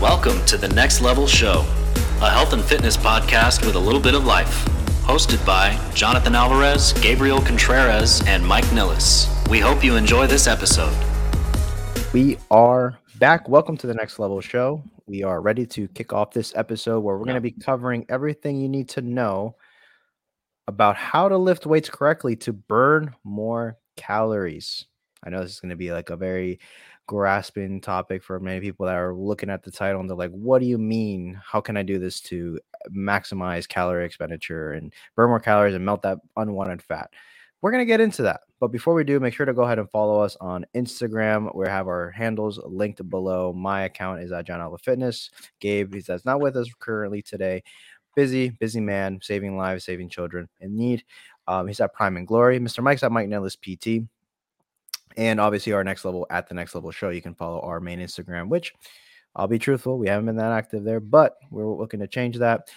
Welcome to the Next Level Show, a health and fitness podcast with a little bit of life. Hosted by Jonathan Alvarez, Gabriel Contreras, and Mike Nilles. We hope you enjoy this episode. We are back. Welcome to the Next Level Show. We are ready to kick off this episode where we're going to be covering everything you need to know about how to lift weights correctly to burn more calories. I know this is going to be like a very grasping topic for many people that are looking at the title and they're like, what do you mean? How can I do this to maximize calorie expenditure and burn more calories and melt that unwanted fat? We're going to get into that. But before we do, make sure to go ahead and follow us on Instagram. We have our handles linked below. My account is at Jon Alva Fitness. Gabe, he's that's not with us currently today. Busy, busy man, saving lives, saving children in need. Um, he's at Prime and Glory. Mr. Mike's at Mike Nilles PT and obviously our next level at the next level show you can follow our main instagram which i'll be truthful we haven't been that active there but we're looking to change that.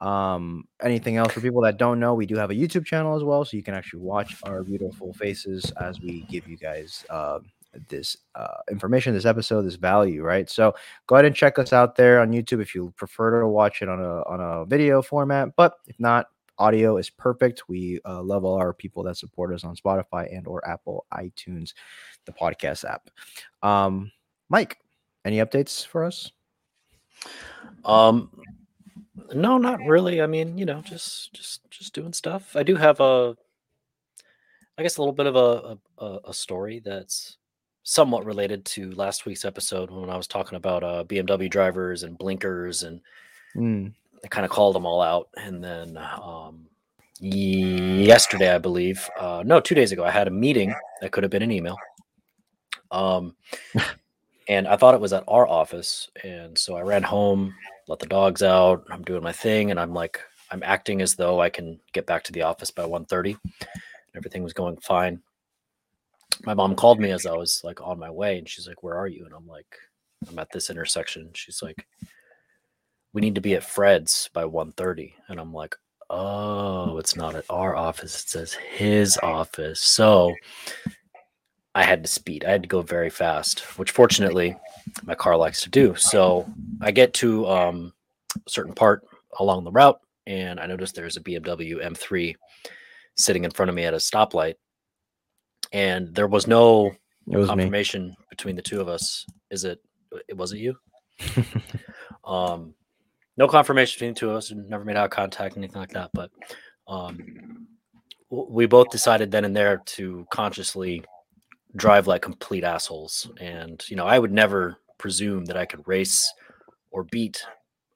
Um anything else for people that don't know we do have a youtube channel as well so you can actually watch our beautiful faces as we give you guys uh, this uh, information this episode this value right? So go ahead and check us out there on youtube if you prefer to watch it on a on a video format but if not audio is perfect. We uh, love all our people that support us on Spotify and or Apple iTunes, the podcast app. Um, Mike, any updates for us? Um, no, not really. I mean, you know, just just just doing stuff. I do have a, I guess, a little bit of a a, a story that's somewhat related to last week's episode when I was talking about uh, BMW drivers and blinkers and mm. I kind of called them all out, and then um, yesterday, I believe, uh, no, two days ago, I had a meeting that could have been an email. Um, and I thought it was at our office, and so I ran home, let the dogs out. I'm doing my thing, and I'm like, I'm acting as though I can get back to the office by 1.30. Everything was going fine. My mom called me as I was like on my way, and she's like, "Where are you?" And I'm like, "I'm at this intersection." She's like, we need to be at Fred's by 1.30. And I'm like, oh, it's not at our office. It says his office. So I had to speed. I had to go very fast, which fortunately my car likes to do. So I get to um, a certain part along the route, and I notice there's a BMW M3 sitting in front of me at a stoplight. And there was no was confirmation me. between the two of us. Is it? It was it you? um, no confirmation between the two of us. Never made eye contact, anything like that. But um, we both decided then and there to consciously drive like complete assholes. And you know, I would never presume that I could race or beat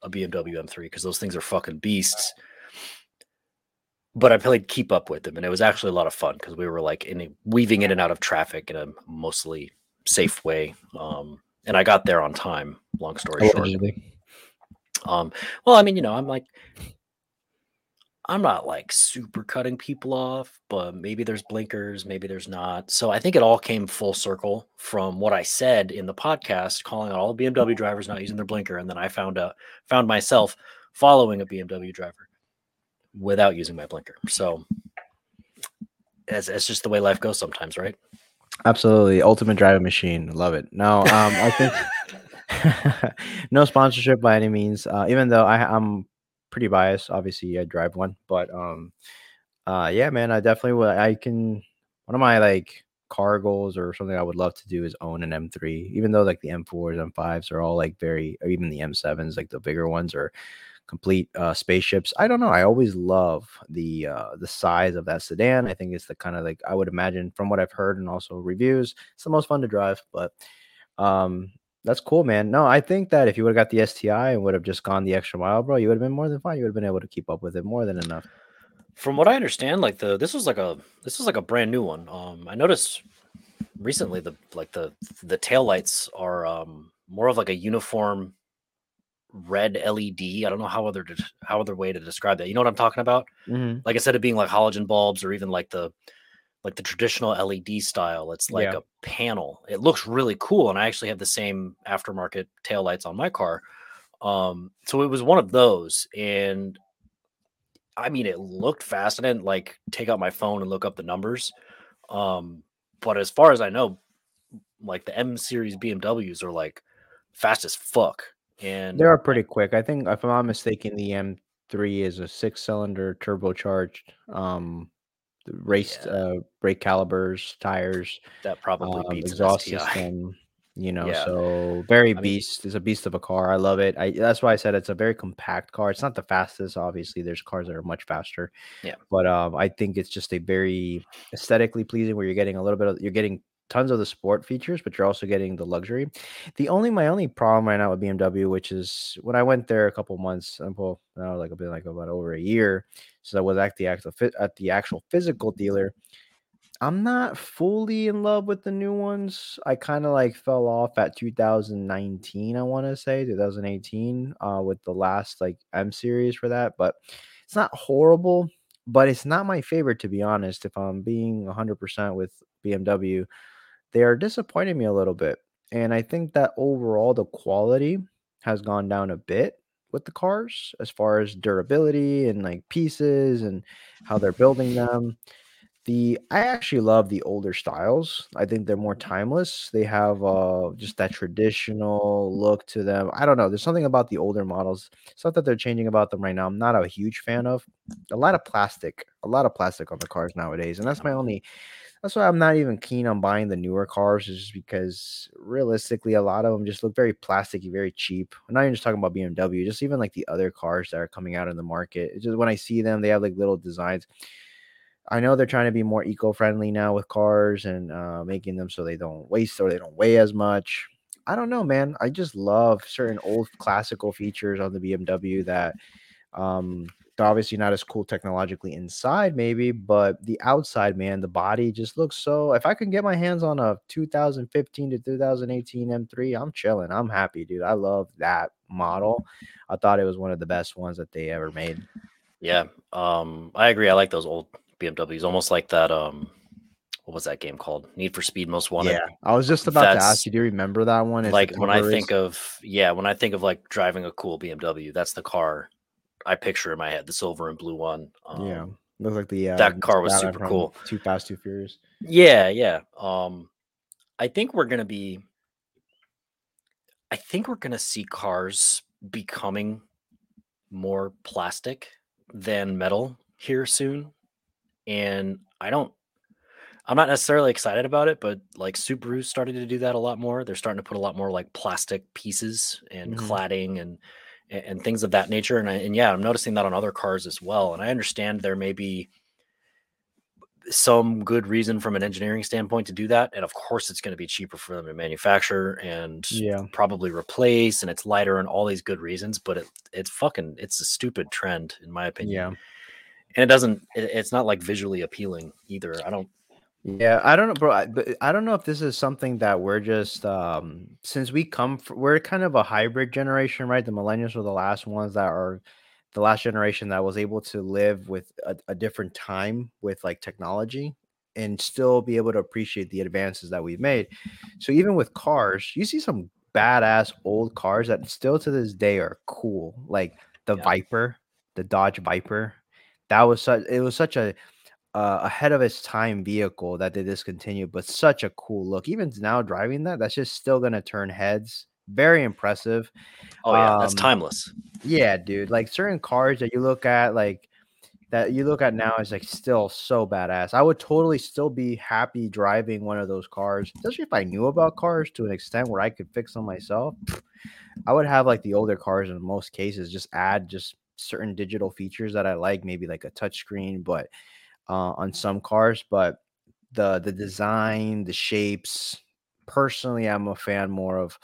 a BMW M3 because those things are fucking beasts. But I played keep up with them, and it was actually a lot of fun because we were like in a, weaving in and out of traffic in a mostly safe way. Um, and I got there on time. Long story short. Um, well, I mean, you know, I'm like, I'm not like super cutting people off, but maybe there's blinkers, maybe there's not. So I think it all came full circle from what I said in the podcast, calling out all BMW drivers not using their blinker, and then I found out found myself following a BMW driver without using my blinker. So it's, it's just the way life goes sometimes, right? Absolutely, ultimate driving machine. Love it. No, um, I think no sponsorship by any means. Uh, even though I, I'm pretty biased, obviously I drive one, but um, uh, yeah, man, I definitely would. I can. One of my like car goals or something I would love to do is own an M3. Even though like the M4s, and M5s are all like very, or even the M7s, like the bigger ones, are complete uh, spaceships. I don't know. I always love the uh, the size of that sedan. I think it's the kind of like I would imagine from what I've heard and also reviews, it's the most fun to drive. But um, that's cool, man. No, I think that if you would have got the STI and would have just gone the extra mile, bro, you would have been more than fine. You would have been able to keep up with it more than enough. From what I understand, like the this was like a this was like a brand new one. Um, I noticed recently the like the the tail lights are um more of like a uniform red LED. I don't know how other how other way to describe that. You know what I'm talking about? Mm-hmm. Like instead of being like halogen bulbs or even like the like the traditional LED style. It's like yeah. a panel. It looks really cool, and I actually have the same aftermarket tail lights on my car. Um, so it was one of those, and I mean, it looked fast. I didn't like take out my phone and look up the numbers. Um, but as far as I know, like the M series BMWs are like fast as fuck. and They are pretty quick. I think, if I'm not mistaken, the M3 is a six-cylinder turbocharged, um, raced Yeah. uh, brake calipers, tires, that probably um, beats exhaust system. You know, Yeah. so very I mean- beast. It's a beast of a car. I love it. I that's why I said it's a very compact car. It's not the fastest, obviously. There's cars that are much faster. Yeah. But um, I think it's just a very aesthetically pleasing where you're getting a little bit of you're getting tons of the sport features, but you're also getting the luxury. The only my only problem right now with BMW, which is when I went there a couple months, and well, now like a bit like about over a year, so I was at the actual at the actual physical dealer. I'm not fully in love with the new ones. I kind of like fell off at 2019, I want to say 2018, uh, with the last like M series for that, but it's not horrible, but it's not my favorite to be honest. If I'm being 100% with BMW, they are disappointing me a little bit. And I think that overall the quality has gone down a bit with the cars as far as durability and like pieces and how they're building them. The I actually love the older styles. I think they're more timeless. They have uh just that traditional look to them. I don't know. There's something about the older models, stuff that they're changing about them right now. I'm not a huge fan of. A lot of plastic, a lot of plastic on the cars nowadays, and that's my only. That's why I'm not even keen on buying the newer cars, is just because realistically, a lot of them just look very plasticky, very cheap. I'm not even just talking about BMW, just even like the other cars that are coming out in the market. It's just when I see them, they have like little designs. I know they're trying to be more eco-friendly now with cars and uh, making them so they don't waste or they don't weigh as much. I don't know, man. I just love certain old classical features on the BMW that um obviously not as cool technologically inside, maybe, but the outside, man, the body just looks so. If I can get my hands on a 2015 to 2018 M3, I'm chilling. I'm happy, dude. I love that model. I thought it was one of the best ones that they ever made. Yeah, um, I agree. I like those old BMWs, almost like that. Um, what was that game called? Need for Speed Most Wanted. Yeah, I was just about to ask you. Do you remember that one? It's like when I think of yeah, when I think of like driving a cool BMW, that's the car I picture in my head, the silver and blue one. Um, yeah, looks like the uh, that car was super cool. Too Fast, Too Furious. Yeah, yeah. Um, I think we're gonna be. I think we're gonna see cars becoming more plastic than metal here soon, and I don't. I'm not necessarily excited about it, but like Subaru's started to do that a lot more. They're starting to put a lot more like plastic pieces and Mhm. cladding and and and things of that nature. And I, and yeah, I'm noticing that on other cars as well. And I understand there may be some good reason from an engineering standpoint to do that. And of course, it's going to be cheaper for them to manufacture and Yeah, probably replace, and it's lighter and all these good reasons. But it, it's fucking, it's a stupid trend in my opinion. yeah. And it doesn't, it, it's not like visually appealing either. I don't, Yeah, I don't know, bro. I, but I don't know if this is something that we're just um since we come we're kind of a hybrid generation, right? The millennials were the last ones that are the last generation that was able to live with a, a different time with like technology and still be able to appreciate the advances that we've made. So even with cars, you see some badass old cars that still to this day are cool, like the Yeah. Viper, the Dodge Viper. That was such it was such a uh, ahead of its time vehicle that they discontinued, but such a cool look. Even now driving that, that's just still gonna turn heads. Very impressive. oh yeah, that's Um, timeless. Yeah, dude. Like certain cars that you look at, like that you look at now is like still so badass. I would totally still be happy driving one of those cars, especially if I knew about cars to an extent where I could fix them myself. I would have like the older cars in most cases, just add just certain digital features that I like, maybe like a touchscreen, but uh, on some cars. But the the design, the shapes, personally, I'm a fan more of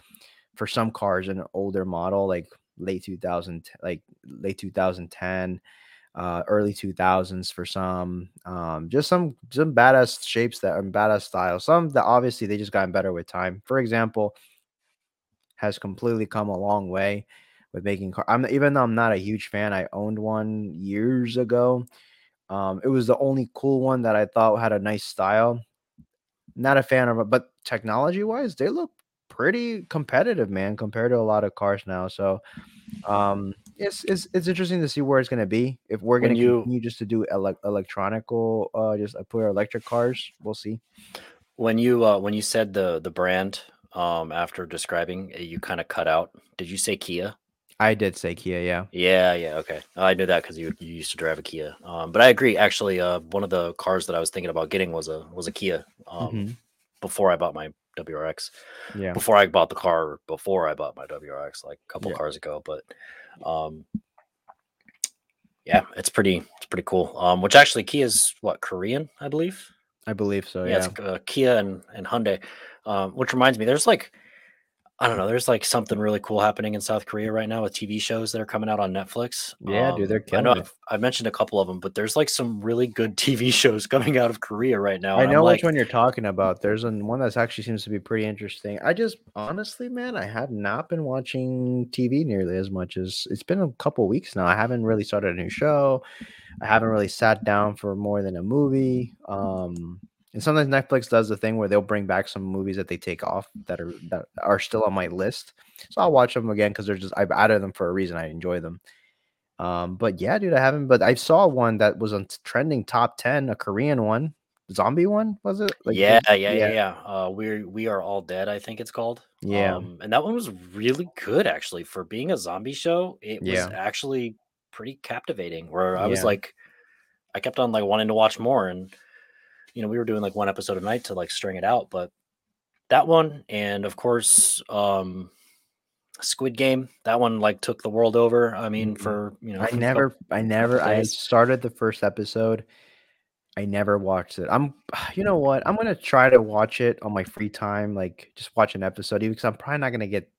for some cars an older model, like late 2000, like late 2010 uh early 2000s for some um just some some badass shapes that and badass styles some that obviously they just gotten better with time for example has completely come a long way with making car i'm even though i'm not a huge fan i owned one years ago um it was the only cool one that i thought had a nice style not a fan of it but technology wise they look pretty competitive man compared to a lot of cars now so um it's it's, it's interesting to see where it's going to be if we're going to continue just to do ele- electronical uh just uh, put our electric cars we'll see When you uh, when you said the the brand um after describing you kind of cut out. Did you say Kia? I did say Kia, yeah. Yeah, yeah, okay. I knew that because you you used to drive a Kia. Um, but I agree. Actually, uh, one of the cars that I was thinking about getting was a was a Kia. Um, Mhm. before I bought my WRX. Yeah. Before I bought the car, before I bought my WRX, like a couple Yeah. cars ago. But, um, yeah, it's pretty it's pretty cool. Um, which actually Kia is what Korean, I believe. I believe so, yeah, yeah. it's uh, Kia and and Hyundai. Um, which reminds me, there's like I don't know, there's like something really cool happening in South Korea right now with TV shows that are coming out on Netflix. Yeah, dude, they're I know. I've, I've mentioned a couple of them, but there's like some really good TV shows coming out of Korea right now. I and I'm know like, which one you're talking about. There's an, one that actually seems to be pretty interesting. I just honestly, man, I have not been watching TV nearly as much as it's been a couple weeks now. I haven't really started a new show. I haven't really sat down for more than a movie. Um, and sometimes Netflix does the thing where they'll bring back some movies that they take off that are that are still on my list. So I'll watch them again because they're just I've added them for a reason. I enjoy them. Um, but yeah, dude, I haven't. But I saw one that was on trending top ten, a Korean one, zombie one, was it? Like, yeah, the- yeah, yeah, yeah. Uh, we we are all dead. I think it's called. Yeah. um, and that one was really good actually for being a zombie show. It was Yeah. actually pretty captivating. Where I was like, I kept on like wanting to watch more, and you know, we were doing like one episode a night to like string it out. But that one, and of course, um, Squid Game. That one like took the world over. I mean, Mhm. for you know, I never, I never, I started the first episode. I never watched it. I'm, you know what? I'm gonna try to watch it on my free time, like just watch an episode, even because I'm probably not gonna get.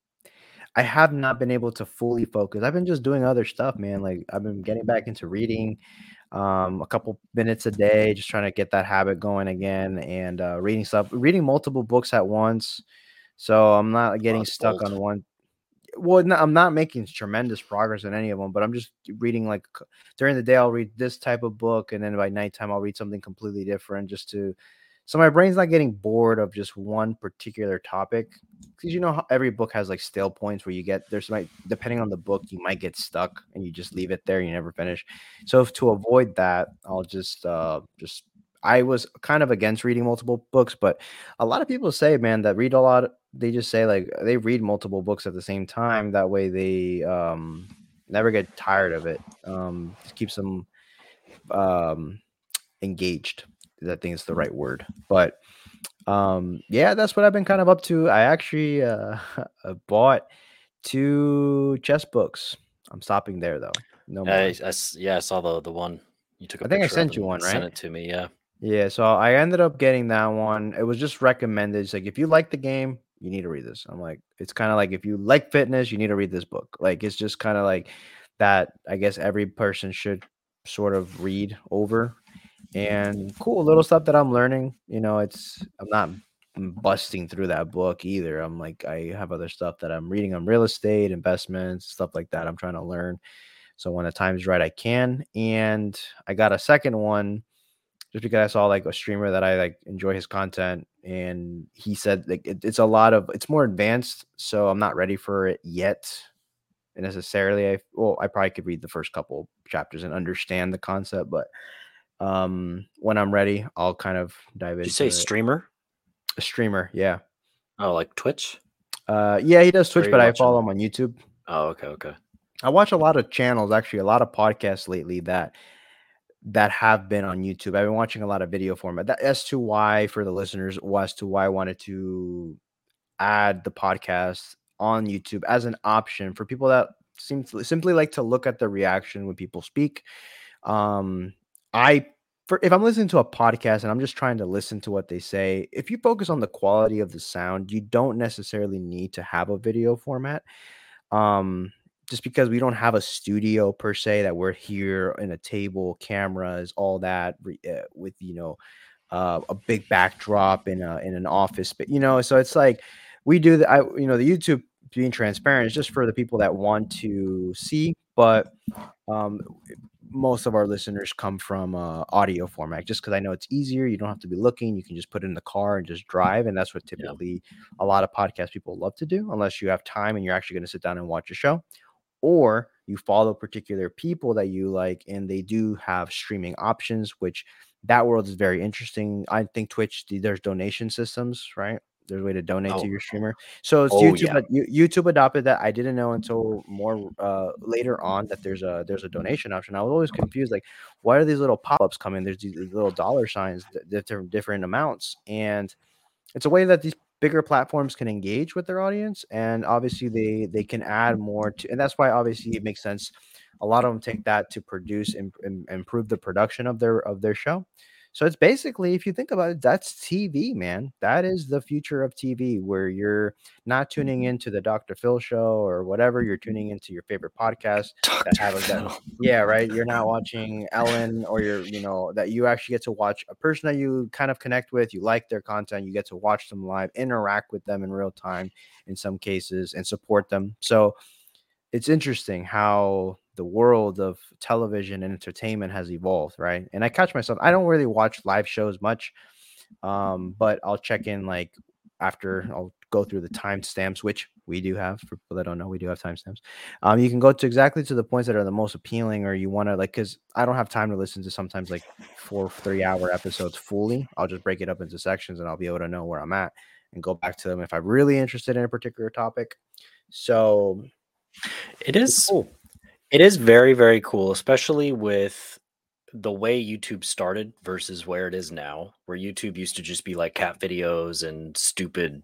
I have not been able to fully focus. I've been just doing other stuff, man. Like I've been getting back into reading, um, a couple minutes a day, just trying to get that habit going again, and uh, reading stuff, reading multiple books at once. So I'm not getting that's stuck bold. on one. Well, no, I'm not making tremendous progress in any of them, but I'm just reading like during the day I'll read this type of book, and then by nighttime I'll read something completely different, just to so my brain's not getting bored of just one particular topic. Because you know every book has like stale points where you get there's might depending on the book you might get stuck and you just leave it there you never finish. So if, to avoid that, I'll just uh just I was kind of against reading multiple books, but a lot of people say, man, that read a lot. They just say like they read multiple books at the same time. That way they um never get tired of it. Um, just keeps them um engaged. I think is the right word. But um yeah, that's what I've been kind of up to. I actually uh bought two chess books. I'm stopping there though. No more. I, I yeah, I saw the the one you took. I think I sent you one, right? Sent it to me. Yeah. Yeah, so I ended up getting that one. It was just recommended. It's like if you like the game, you need to read this. I'm like, it's kind of like if you like fitness, you need to read this book. Like it's just kind of like that. I guess every person should sort of read over. And cool little stuff that I'm learning. You know, it's I'm not busting through that book either. I'm like I have other stuff that I'm reading on real estate, investments, stuff like that. I'm trying to learn. So when the time's right, I can. And I got a second one just because I saw like a streamer that I like enjoy his content, and he said like it, it's a lot of it's more advanced, so I'm not ready for it yet necessarily. I well, I probably could read the first couple chapters and understand the concept, but um when I'm ready, I'll kind of dive into you say it. streamer? a streamer. Yeah, Oh, like Twitch? uh, yeah, he does Twitch, but I follow him on YouTube. Oh, okay, okay. I watch a lot of channels, actually, a lot of podcasts lately that that have been on YouTube. I've been watching a lot of video format. That as to why for the listeners was to why I wanted to add the podcast on YouTube as an option for people that seem to simply like to look at the reaction when people speak. Um, I for if I'm listening to a podcast and I'm just trying to listen to what they say, if you focus on the quality of the sound, you don't necessarily need to have a video format. Um, just because we don't have a studio per se that we're here in a table, cameras, all that uh, with you know uh, a big backdrop in a in an office, but you know, so it's like we do the I you know the YouTube being transparent is just for the people that want to see, but um, most of our listeners come from uh, audio format just because I know it's easier. You don't have to be looking. You can just put it in the car and just drive. And that's what typically a lot of podcast people love to do, unless you have time and you're actually going to sit down and watch a show, or you follow particular people that you like and they do have streaming options, which that world is very interesting. I think Twitch, there's donation systems, right? There's a way to donate Oh. to your streamer. So it's Oh, YouTube. yeah. YouTube adopted that. I didn't know until more uh, later on that there's a there's a donation option. I was always confused, like why are these little pop ups coming? There's these little dollar signs, different different amounts, and it's a way that these bigger platforms can engage with their audience, and obviously they they can add more to, and that's why obviously it makes sense. A lot of them take that to produce and improve the production of their of their show. So it's basically, if you think about it, that's TV, man. That is the future of TV, where you're not tuning mm-hmm. into the Dr. Phil show or whatever. You're mm-hmm. tuning into your favorite podcast that have a that, yeah, right. You're not watching Ellen or you're, you know, that you actually get to watch a person that you kind of connect with. You like their content. You get to watch them live, interact with them in real time in some cases, and support them. So it's interesting how the world of television and entertainment has evolved, right? And I catch myself, I don't really watch live shows much, um, but I'll check in like after I'll go through the timestamps, which we do have for people that don't know, we do have timestamps. Um, you can go to exactly to the points that are the most appealing, or you want to like, because I don't have time to listen to sometimes like four, three hour episodes fully. I'll just break it up into sections and I'll be able to know where I'm at and go back to them if I'm really interested in a particular topic. So It it's cool. It is very very cool, especially with the way YouTube started versus where it is now, where YouTube used to just be like cat videos and stupid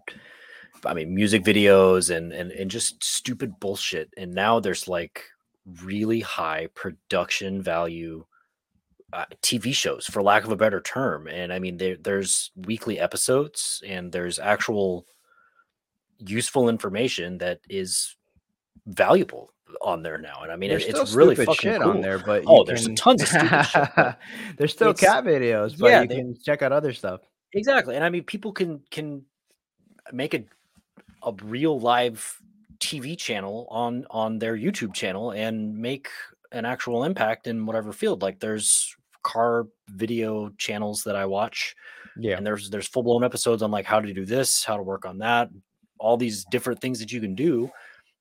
I mean music videos and and and just stupid bullshit. And now there's like really high production value uh, TV shows, for lack of a better term. And I mean, there, there's weekly episodes and there's actual useful information that is valuable on there now. And I mean, There's it, it's really fucking shit cool. on there, but Oh, there's can tons of stupid shit. there's still it's- cat videos, but yeah, you they- can check out other stuff. Exactly. And I mean, people can can make a a real live TV channel on on their YouTube channel and make an actual impact in whatever field. Like there's car video channels that I watch Yeah. and there's there's full blown episodes on like how to do this, how to work on that, all these different things that you can do.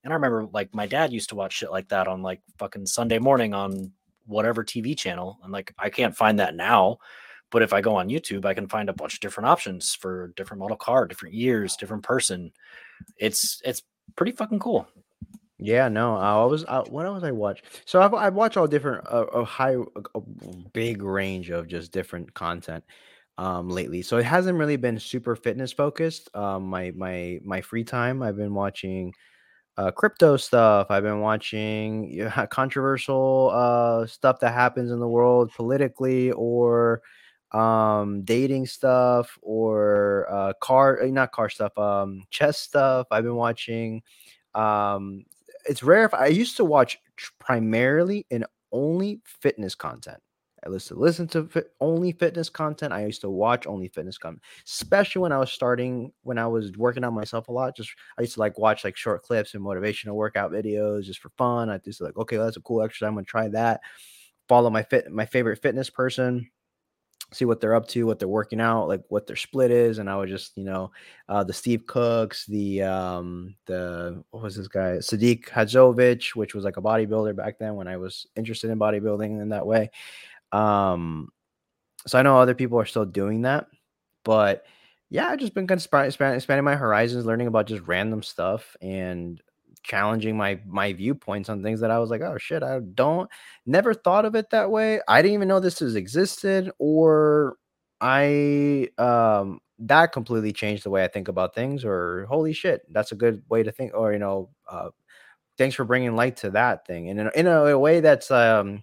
And I remember like my dad used to watch shit like that on like fucking Sunday morning on whatever TV channel. And like I can't find that now. But if I go on YouTube, I can find a bunch of different options for different model car, different years, different person. It's it's pretty fucking cool. Yeah, no, I was uh, what else I watch? So I've I've watched all different uh, a high a big range of just different content um lately. So it hasn't really been super fitness focused. Um my my my free time I've been watching uh crypto stuff. I've been watching controversial uh stuff that happens in the world politically or um dating stuff or uh car uh, not car stuff um chess stuff. I've been watching um it's rare if I used to watch primarily and only fitness content. I used to listen to fit, only fitness content. I used to watch only fitness content, especially when I was starting, when I was working on myself a lot. Just I used to like watch like short clips and motivational workout videos just for fun. I just like, okay, that's a cool exercise. I'm gonna try that. Follow my fit, my favorite fitness person see what they're up to, what they're working out, like what their split is, and I would just, you know, uh, the Steve Cooks, the um, the what was this guy, Sadiq Hadzovic, which was like a bodybuilder back then when I was interested in bodybuilding in that way. Um, so I know other people are still doing that, but yeah, I've just been kind of expanding my horizons, learning about just random stuff and challenging my my viewpoints on things that I was like, oh shit, I don't never thought of it that way. I didn't even know this has existed, or I um that completely changed the way I think about things, or holy shit, that's a good way to think, or you know, uh, thanks for bringing light to that thing, and in in a, a way that's um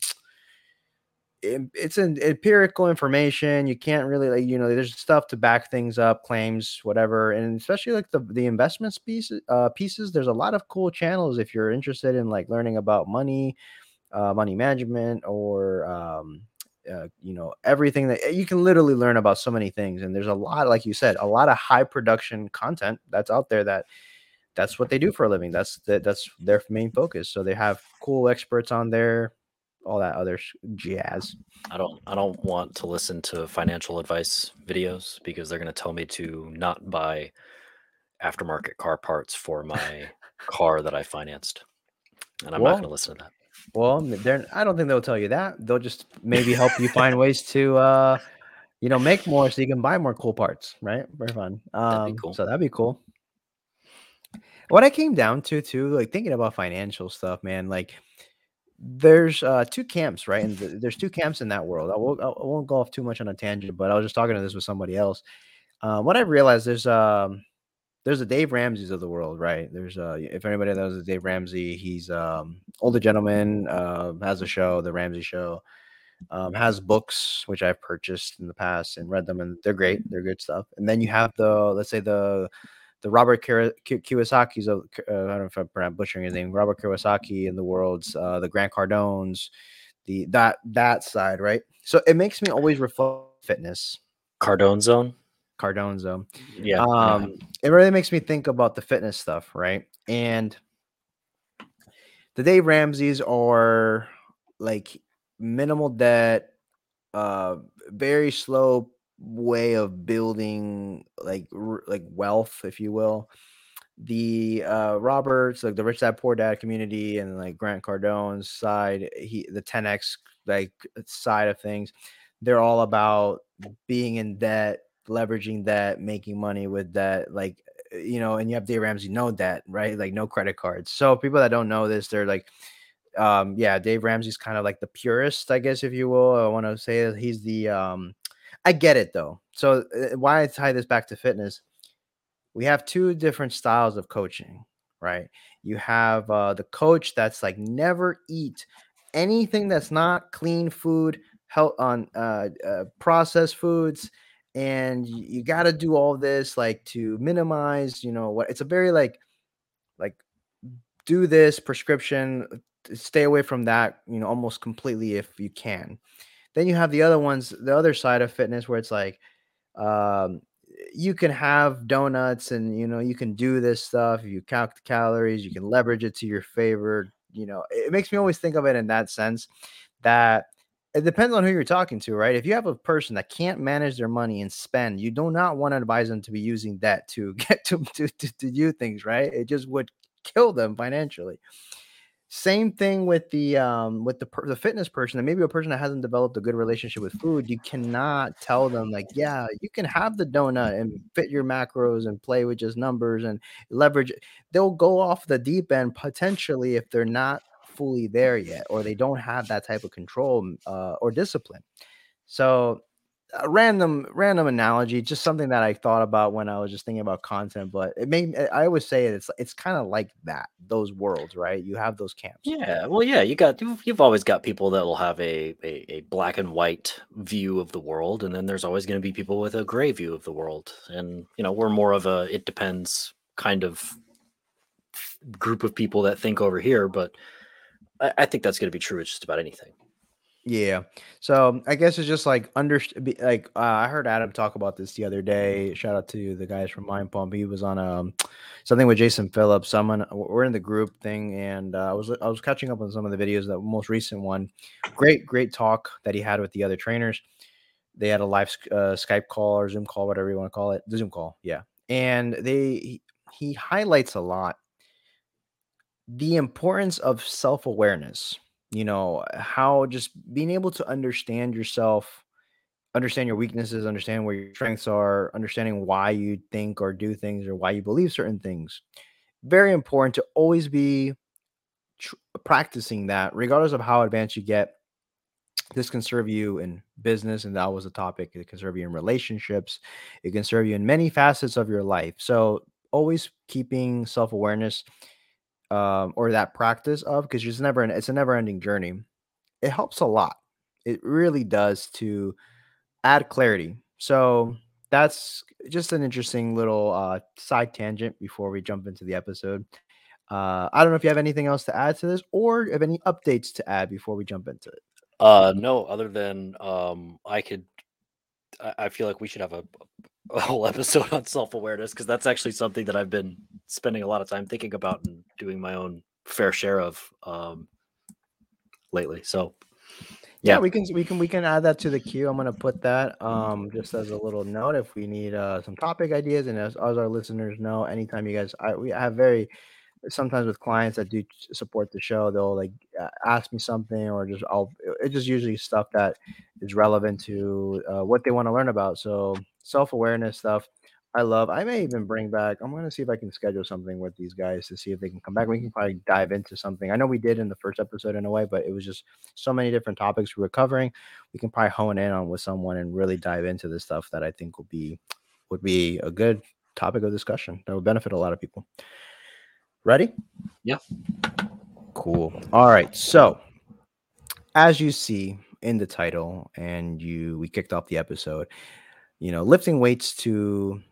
em- it's an empirical information. You can't really like you know there's stuff to back things up, claims, whatever, and especially like the the investments pieces. Uh, pieces. There's a lot of cool channels if you're interested in like learning about money, uh, money management, or um, uh, you know everything that you can literally learn about so many things. And there's a lot, like you said, a lot of high production content that's out there that that's what they do for a living. That's that that's their main focus. So they have cool experts on there, all that other sh- jazz. I don't I don't want to listen to financial advice videos because they're going to tell me to not buy aftermarket car parts for my car that I financed. And I'm Well, not going to listen to that. Well, they're I don't think they'll tell you that. They'll just maybe help you find ways to uh you know, make more so you can buy more cool parts, right? Very fun. Um, cool. So that'd be cool. What I came down to too, like thinking about financial stuff, man, like there's uh two camps, right? And th- there's two camps in that world. I won't, I won't go off too much on a tangent, but I was just talking to this with somebody else. Uh, what I realized there's um there's a Dave Ramsey's of the world, right? There's uh if anybody knows the Dave Ramsey, he's um older gentleman, uh has a show, the Ramsey show, um, has books which I've purchased in the past and read them, and they're great, they're good stuff. And then you have the let's say the the Robert Kira- Ki- Kiyosaki's of uh, I don't know if I'm butchering his name, Robert Kiyosaki in the world's uh, the Grant Cardones, the that that side, right? So it makes me always reflect fitness. Cardone Zone. Cardone zone. Yeah. Um, it really makes me think about the fitness stuff, right? And the Dave Ramsey's are like minimal debt, uh, very slow way of building like r- like wealth, if you will. The uh Roberts, like the rich dad poor dad community, and like Grant Cardone's side, he the 10x like side of things, they're all about being in debt, leveraging that, making money with that, like you know, and you have Dave Ramsey, no debt, right? Like no credit cards. So people that don't know this, they're like, um, yeah, Dave Ramsey's kind of like the purist, I guess, if you will. I want to say that he's the um I get it though. So uh, why I tie this back to fitness, we have two different styles of coaching, right? You have uh, the coach that's like never eat anything that's not clean food, help on uh, uh, processed foods, and you, you got to do all this like to minimize, you know, what it's a very like like do this prescription, stay away from that, you know, almost completely if you can. Then you have the other ones, the other side of fitness where it's like, um, you can have donuts and you know you can do this stuff. You count the calories, you can leverage it to your favor. You know, it makes me always think of it in that sense that it depends on who you're talking to, right? If you have a person that can't manage their money and spend, you do not want to advise them to be using debt to get to to, to, to do things, right? It just would kill them financially. Same thing with the um with the the fitness person and maybe a person that hasn't developed a good relationship with food. You cannot tell them like, yeah, you can have the donut and fit your macros and play with just numbers and leverage. They'll go off the deep end potentially if they're not fully there yet or they don't have that type of control uh, or discipline. So a random random analogy, just something that I thought about when I was just thinking about content. But it made I always say it, it's it's kind of like that those worlds, right? You have those camps. Yeah, well, yeah, you got you've, you've always got people that will have a, a a black and white view of the world, and then there's always going to be people with a gray view of the world. And you know, we're more of a it depends kind of group of people that think over here, but I, I think that's going to be true with just about anything. Yeah. So I guess it's just like under like uh, I heard Adam talk about this the other day. Shout out to the guys from Mind Pump. He was on um something with Jason Phillips. Someone we're in the group thing, and uh, I was I was catching up on some of the videos. The most recent one, great great talk that he had with the other trainers. They had a live uh, Skype call or Zoom call, whatever you want to call it, the Zoom call. Yeah, and they he, he highlights a lot the importance of self awareness you know how just being able to understand yourself understand your weaknesses understand where your strengths are understanding why you think or do things or why you believe certain things very important to always be tr- practicing that regardless of how advanced you get. This can serve you in business and that was a topic it can serve you in relationships it can serve you in many facets of your life. So always keeping self-awareness um, or that practice of because it's never an, it's a never ending journey. It helps a lot. It really does to add clarity. So that's just an interesting little uh, side tangent before we jump into the episode. Uh, I don't know if you have anything else to add to this or have any updates to add before we jump into it. Uh, no, other than um, I could, I, I feel like we should have a, a whole episode on self awareness because that's actually something that I've been spending a lot of time thinking about and doing my own fair share of um, lately. So, yeah. yeah. we can we can we can add that to the queue. I'm gonna put that um, just as a little note if we need uh, some topic ideas and as, as our listeners know, anytime you guys I, we have very sometimes with clients that do support the show, they'll like ask me something or just I'll it's just usually stuff that is relevant to uh, what they want to learn about. So self awareness stuff. I love. I may even bring back. I'm going to see if I can schedule something with these guys to see if they can come back. We can probably dive into something. I know we did in the first episode in a way, but it was just so many different topics we were covering. We can probably hone in on with someone and really dive into the stuff that I think will be would be a good topic of discussion that would benefit a lot of people. Ready? Yeah. Cool. All right. So, as you see in the title, and you we kicked off the episode, you know, lifting weights to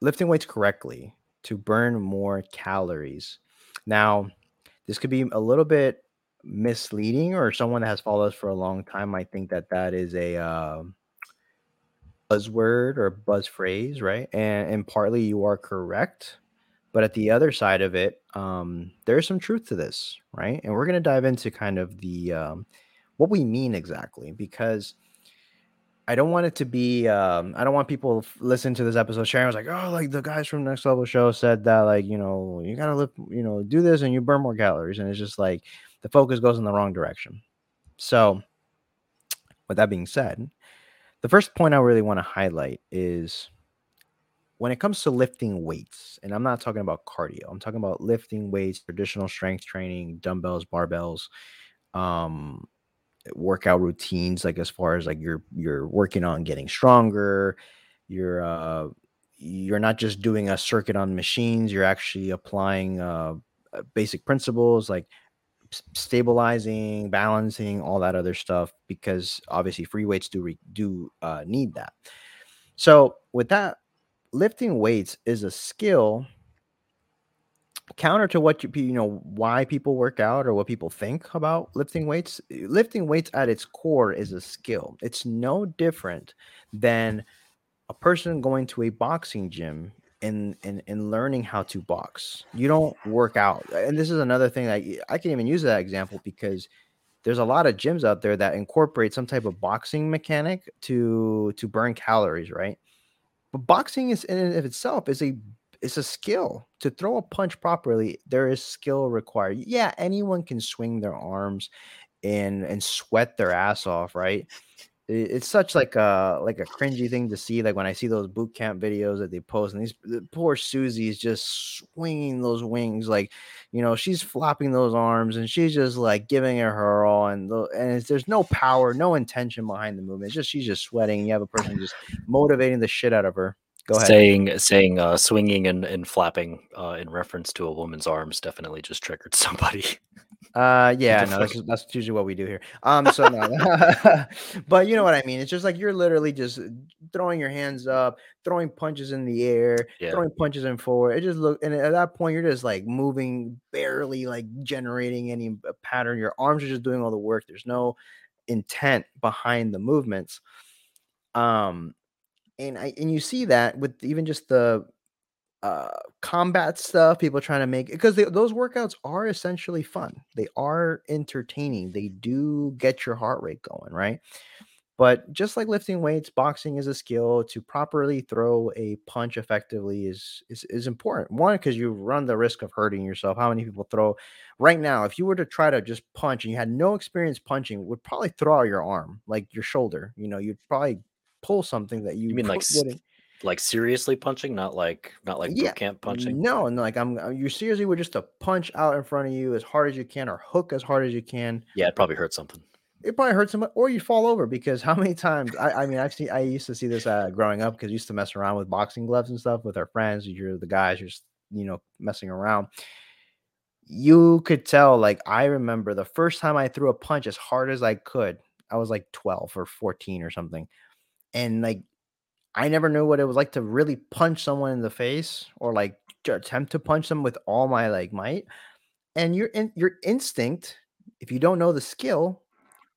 lifting weights correctly to burn more calories. Now, this could be a little bit misleading, or someone that has followed us for a long time might think that that is a uh, buzzword or buzz phrase, right? And and partly you are correct, but at the other side of it, um, there's some truth to this, right? And we're going to dive into kind of the um, what we mean exactly because I don't want it to be. Um, I don't want people listen to this episode sharing. was like, oh, like the guys from Next Level Show said that, like you know, you gotta live, you know, do this and you burn more calories, and it's just like the focus goes in the wrong direction. So, with that being said, the first point I really want to highlight is when it comes to lifting weights, and I'm not talking about cardio, I'm talking about lifting weights, traditional strength training, dumbbells, barbells, um, workout routines, like as far as like you're you're working on getting stronger, you're uh you're not just doing a circuit on machines, you're actually applying uh basic principles like stabilizing, balancing, all that other stuff because obviously free weights do re- do uh, need that. So with that lifting weights is a skill counter to what you you know why people work out or what people think about lifting weights. Lifting weights at its core is a skill. It's no different than a person going to a boxing gym and and, and learning how to box. You don't work out. And this is another thing that i can even use that example because there's a lot of gyms out there that incorporate some type of boxing mechanic to to burn calories right but boxing is in and of itself is a it's a skill to throw a punch properly. There is skill required. Yeah, anyone can swing their arms and and sweat their ass off, right? It's such like a like a cringy thing to see. Like when I see those boot camp videos that they post, and these the poor Susie's just swinging those wings, like you know she's flopping those arms, and she's just like giving it her all, and the, and there's no power, no intention behind the movement. It's just she's just sweating. You have a person just motivating the shit out of her. Go ahead. Saying saying uh, swinging and, and flapping uh, in reference to a woman's arms definitely just triggered somebody. Uh, yeah, no, that's, that's usually what we do here. Um, so no, but you know what I mean. It's just like you're literally just throwing your hands up, throwing punches in the air, yeah. throwing punches in forward. It just look, and at that point, you're just like moving, barely like generating any uh, pattern. Your arms are just doing all the work. There's no intent behind the movements. Um, and I and you see that with even just the uh, combat stuff, people trying to make because those workouts are essentially fun. They are entertaining. They do get your heart rate going, right? But just like lifting weights, boxing is a skill. To properly throw a punch effectively is is, is important. One, because you run the risk of hurting yourself. How many people throw right now? If you were to try to just punch and you had no experience punching, would probably throw out your arm, like your shoulder. You know, you'd probably pull something that you, you mean like like seriously punching, not like not like yeah, boot camp punching. No, and like I'm uh, you seriously would just to punch out in front of you as hard as you can or hook as hard as you can. Yeah, it probably hurt something. It probably hurts somebody, or you fall over because how many times I, I mean I've seen I used to see this uh, growing up because used to mess around with boxing gloves and stuff with our friends. You're the guys, you're just you know messing around. You could tell, like I remember the first time I threw a punch as hard as I could. I was like 12 or 14 or something. And like I never knew what it was like to really punch someone in the face or like attempt to punch them with all my like might. And your in, your instinct, if you don't know the skill,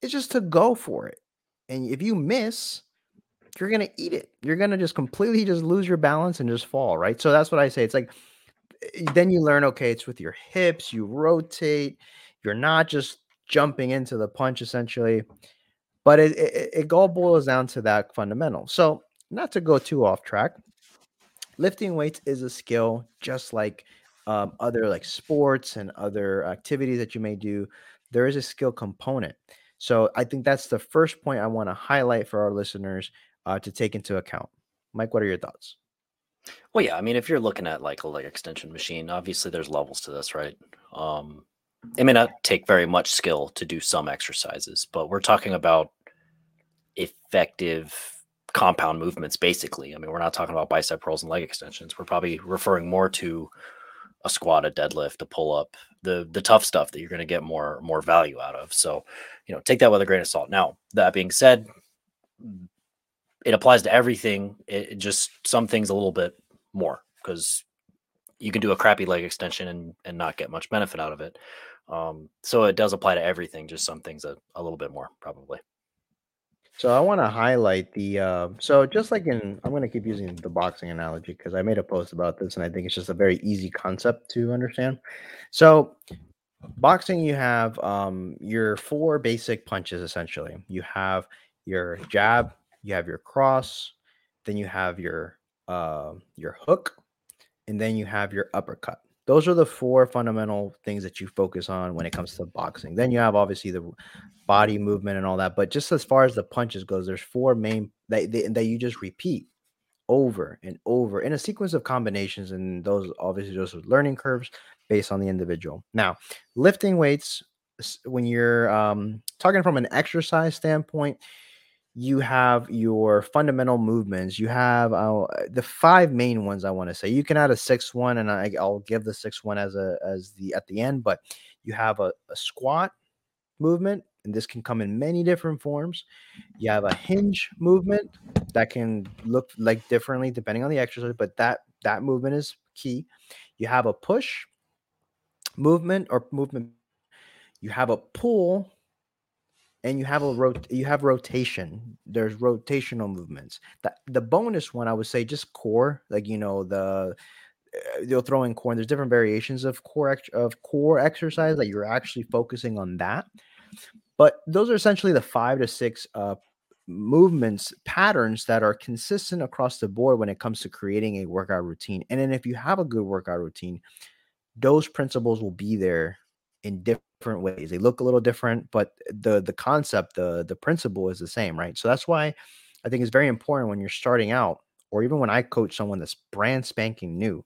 is just to go for it. And if you miss, you're gonna eat it. You're gonna just completely just lose your balance and just fall, right? So that's what I say. It's like eh, then you learn, okay, it's with your hips, you rotate, you're not just jumping into the punch essentially. But it, it, it all boils down to that fundamental. So not to go too off track, lifting weights is a skill just like um, other like sports and other activities that you may do, there is a skill component. So I think that's the first point I want to highlight for our listeners uh, to take into account. Mike, what are your thoughts? Well, yeah, I mean, if you're looking at like a leg extension machine, obviously there's levels to this, right? Um, it may not take very much skill to do some exercises, but we're talking about effective compound movements, basically. I mean, we're not talking about bicep rolls and leg extensions. We're probably referring more to a squat, a deadlift, a pull up, the the tough stuff that you're going to get more more value out of. So, you know, take that with a grain of salt. Now, that being said, it applies to everything. It, it just some things a little bit more because you can do a crappy leg extension and and not get much benefit out of it. Um, so it does apply to everything, just some things a, a little bit more probably. So I want to highlight the uh, so just like in I'm going to keep using the boxing analogy because I made a post about this and I think it's just a very easy concept to understand. So boxing you have um, your four basic punches essentially. You have your jab, you have your cross, then you have your uh, your hook, and then you have your uppercut. Those are the four fundamental things that you focus on when it comes to boxing. Then you have obviously the body movement and all that, but just as far as the punches goes, there's four main that that you just repeat over and over in a sequence of combinations, and those obviously those are learning curves based on the individual. Now, lifting weights when you're um, talking from an exercise standpoint, you have your fundamental movements. You have uh, the five main ones. I want to say you can add a sixth one, and I, will give the sixth one as a as the at the end. But you have a, a squat movement, and this can come in many different forms. You have a hinge movement that can look like differently depending on the exercise, but that that movement is key. You have a push movement or movement. You have a pull and you have a rot you have rotation there's rotational movements. The, the bonus one i would say just core like you know the uh, you'll throw in core and there's different variations of core ex- of core exercise that you're actually focusing on that. But those are essentially the five to six uh, movements patterns that are consistent across the board when it comes to creating a workout routine. And then if you have a good workout routine those principles will be there in different ways. They look a little different, but the the concept, the the principle is the same, right? So that's why I think it's very important when you're starting out, or even when I coach someone that's brand spanking new,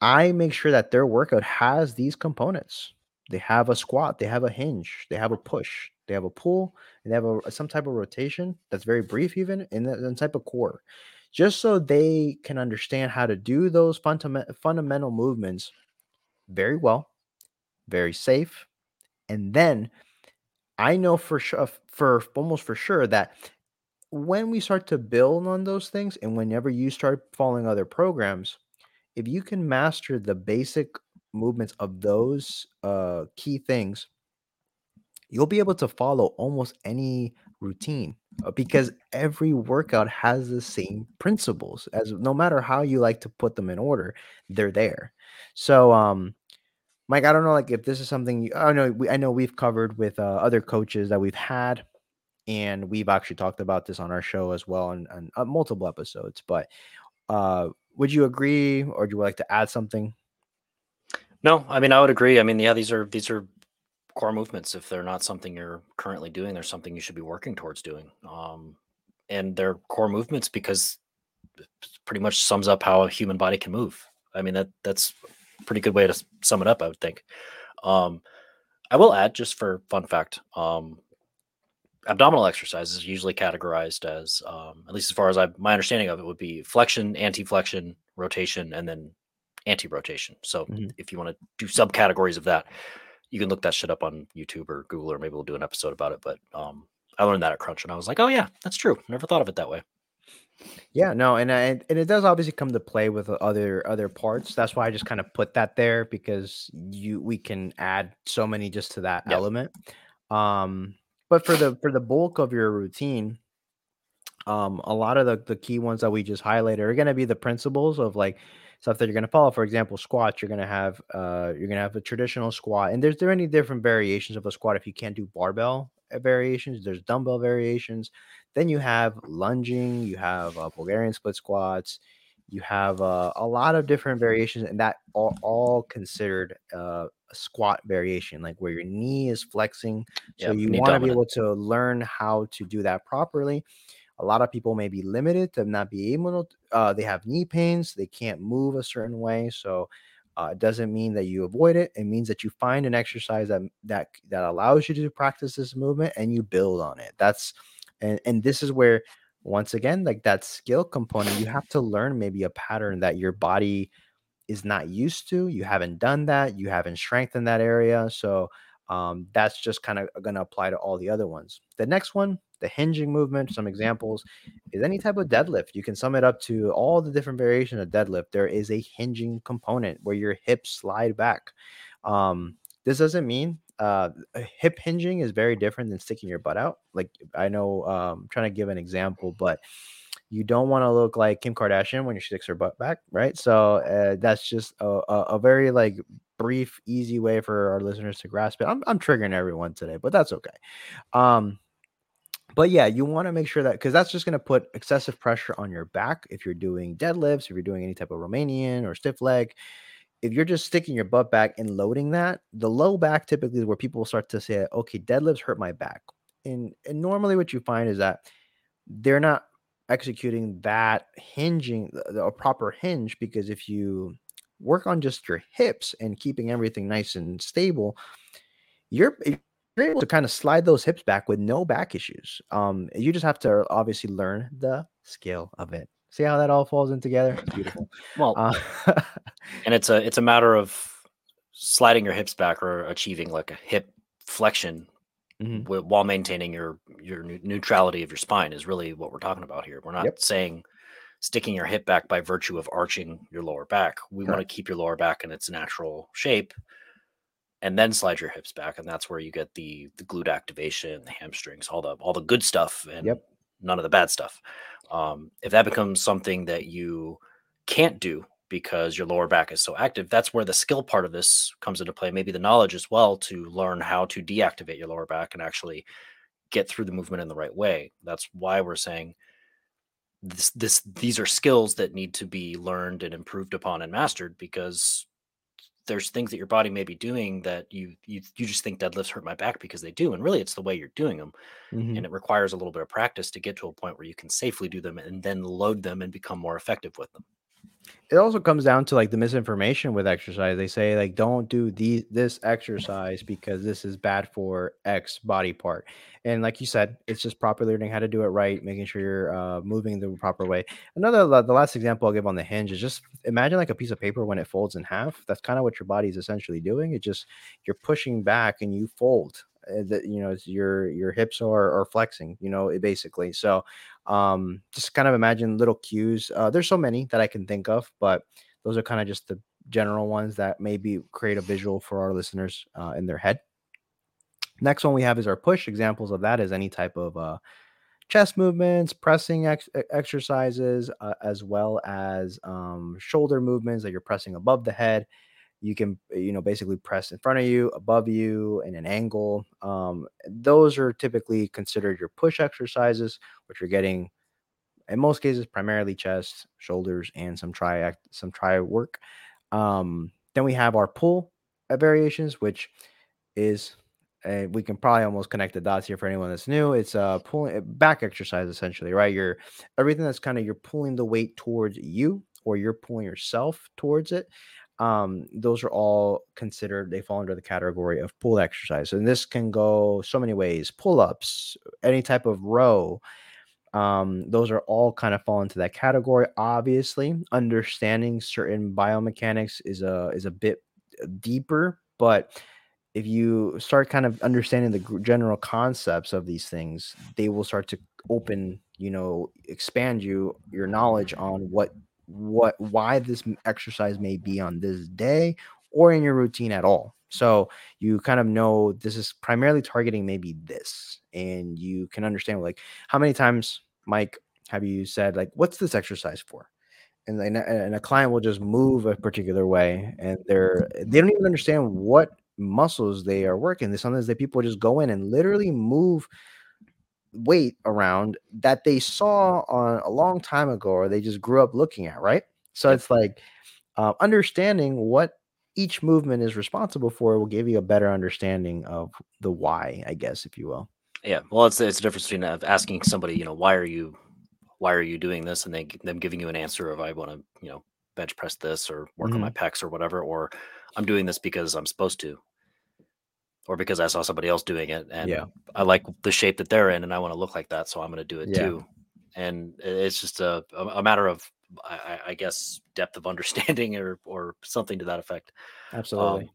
I make sure that their workout has these components. They have a squat, they have a hinge, they have a push, they have a pull, and they have a some type of rotation that's very brief, even in the type of core, just so they can understand how to do those fundamental fundamental movements very well very safe. And then I know for sure, for almost for sure, that when we start to build on those things, and whenever you start following other programs, if you can master the basic movements of those uh, key things, you'll be able to follow almost any routine uh, because every workout has the same principles as no matter how you like to put them in order they're there so um Mike, I don't know, like if this is something you, I know we, I know we've covered with uh, other coaches that we've had, and we've actually talked about this on our show as well and on, on, multiple episodes. But uh, would you agree, or do you like to add something? No, I mean I would agree. I mean, yeah, these are these are core movements. If they're not something you're currently doing, there's something you should be working towards doing. Um, and they're core movements because pretty much sums up how a human body can move. I mean that that's pretty good way to sum it up, I would think. Um, I will add, just for fun fact, um, abdominal exercises is usually categorized as, um, at least as far as I my understanding of it, would be flexion, anti-flexion, rotation, and then anti-rotation. So mm-hmm. if you want to do subcategories of that, you can look that shit up on YouTube or Google, or maybe we'll do an episode about it. But um, I learned that at Crunch, and I was like, oh yeah, that's true. Never thought of it that way. Yeah, no, and and and it does obviously come to play with other other parts. That's why I just kind of put that there because you we can add so many just to that element. Um, but for the for the bulk of your routine, um, a lot of the the key ones that we just highlighted are going to be the principles of like stuff that you're going to follow. For example, squats, you're going to have uh you're going to have a traditional squat, and there's there are any different variations of a squat if you can't do barbell uh, variations. There's dumbbell variations then you have lunging, you have uh, Bulgarian split squats, You have uh, a lot of different variations, and that are all considered uh, a squat variation, like where your knee is flexing. So Yep, you want to be able to learn how to do that properly. A lot of people may be limited to not be able to. Uh, they have knee pains. They can't move a certain way. So uh, it doesn't mean that you avoid it. It means that you find an exercise that that that allows you to practice this movement and you build on it. That's and and this is where once again like that skill component you have to learn maybe a pattern that your body is not used to. You haven't done that. You haven't strengthened that area. So um, that's just kind of going to apply to all the other ones. The next one, the hinging movement, some examples is any type of deadlift. You can sum it up to all the different variations of deadlift. There is a hinging component where your hips slide back. Um, this doesn't mean uh, hip hinging is very different than sticking your butt out. Like I know, um, I'm trying to give an example, but you don't want to look like Kim Kardashian when she sticks her butt back, right? So uh, that's just a, a, a very like brief, easy way for our listeners to grasp it. I'm, I'm triggering everyone today, but that's okay. Um, but yeah, you want to make sure that because that's just going to put excessive pressure on your back if you're doing deadlifts, if you're doing any type of Romanian or stiff leg. If you're just sticking your butt back and loading that, the low back typically is where people start to say, okay, deadlifts hurt my back. And, and normally what you find is that they're not executing that hinging a proper hinge because if you work on just your hips and keeping everything nice and stable you're you're able to kind of slide those hips back with no back issues um you just have to obviously learn the skill of it see how that all falls in together it's beautiful Well, uh, and it's a it's a matter of sliding your hips back or achieving like a hip flexion mhm, while maintaining your your neutrality of your spine is really what we're talking about here. We're not Yep. saying sticking your hip back by virtue of arching your lower back. We want to keep your lower back in its natural shape and then slide your hips back and that's where you get the the glute activation, the hamstrings, all the all the good stuff and Yep. None of the bad stuff. Um, if that becomes something that you can't do because your lower back is so active, that's where the skill part of this comes into play. Maybe the knowledge as well to learn how to deactivate your lower back and actually get through the movement in the right way. That's why we're saying this this these are skills that need to be learned and improved upon and mastered because there's things that your body may be doing that you you you just think deadlifts hurt my back because they do and really it's the way you're doing them mhm. and it requires a little bit of practice to get to a point where you can safely do them and then load them and become more effective with them it also comes down to like the misinformation with exercise. They say like don't do these this exercise because this is bad for X body part. And like you said, it's just properly learning how to do it right, making sure you're uh, moving the proper way. Another the last example I'll give on the hinge is just imagine like a piece of paper when it folds in half. That's kind of what your body is essentially doing. It just you're pushing back and you fold. Uh, That you know, it's your your hips are are flexing. You know, it basically. So um just kind of imagine little cues uh there's so many that i can think of but those are kind of just the general ones that maybe create a visual for our listeners uh, in their head. Next one we have is our push. Examples of that is any type of uh chest movements pressing ex- exercises uh, as well as um shoulder movements that you're pressing above the head you can you know basically press in front of you above you in an angle um, those are typically considered your push exercises which you're getting in most cases primarily chest shoulders and some tri some tri work. Um, then we have our pull uh, variations which is uh, we can probably almost connect the dots here for anyone that's new. It's uh pulling back exercise essentially right? You're everything that's kind of you're pulling the weight towards you or you're pulling yourself towards it um, those are all considered they fall under the category of pull exercise and this can go so many ways pull-ups any type of row um, those are all kind of fall into that category. Obviously understanding certain biomechanics is a is a bit deeper but if you start kind of understanding the general concepts of these things they will start to open you know expand you your knowledge on what what why this exercise may be on this day or in your routine at all. So you kind of know this is primarily targeting maybe this and you can understand like how many times mike have you said like what's this exercise for? And then and a client will just move a particular way and they're they don't even understand what muscles they are working. Sometimes that people just go in and literally move weight around that they saw on a long time ago or they just grew up looking at right So it's like uh, understanding what each movement is responsible for will give you a better understanding of the why, I guess, if you will. Yeah, well, it's it's a difference between uh, asking somebody, you know, why are you, why are you doing this, and they them giving you an answer of I want to, you know, bench press this or work on my Mm-hmm. pecs or whatever, or I'm doing this because I'm supposed to, or because I saw somebody else doing it and Yeah. I like the shape that they're in and I want to look like that, so I'm going to do it Yeah. too. And it's just a a matter of, I, I- guess, depth of understanding or or something to that effect. Absolutely. Um,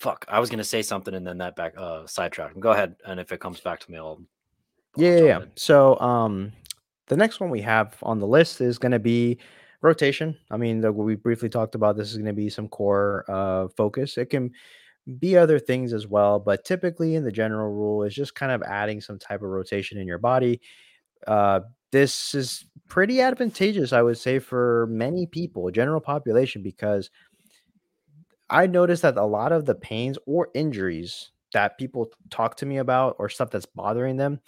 fuck, I was going to say something and then that back uh sidetracked. Go ahead, and if it comes back to me, I'll. Yeah, yeah, yeah. in. So, um, the next one we have on the list is going to be rotation. I mean, the, we briefly talked about this is going to be some core uh, focus. It can be other things as well, but typically, in the general rule, is just kind of adding some type of rotation in your body. Uh, this is pretty advantageous, I would say, for many people, general population, because I noticed that a lot of the pains or injuries that people talk to me about or stuff that's bothering them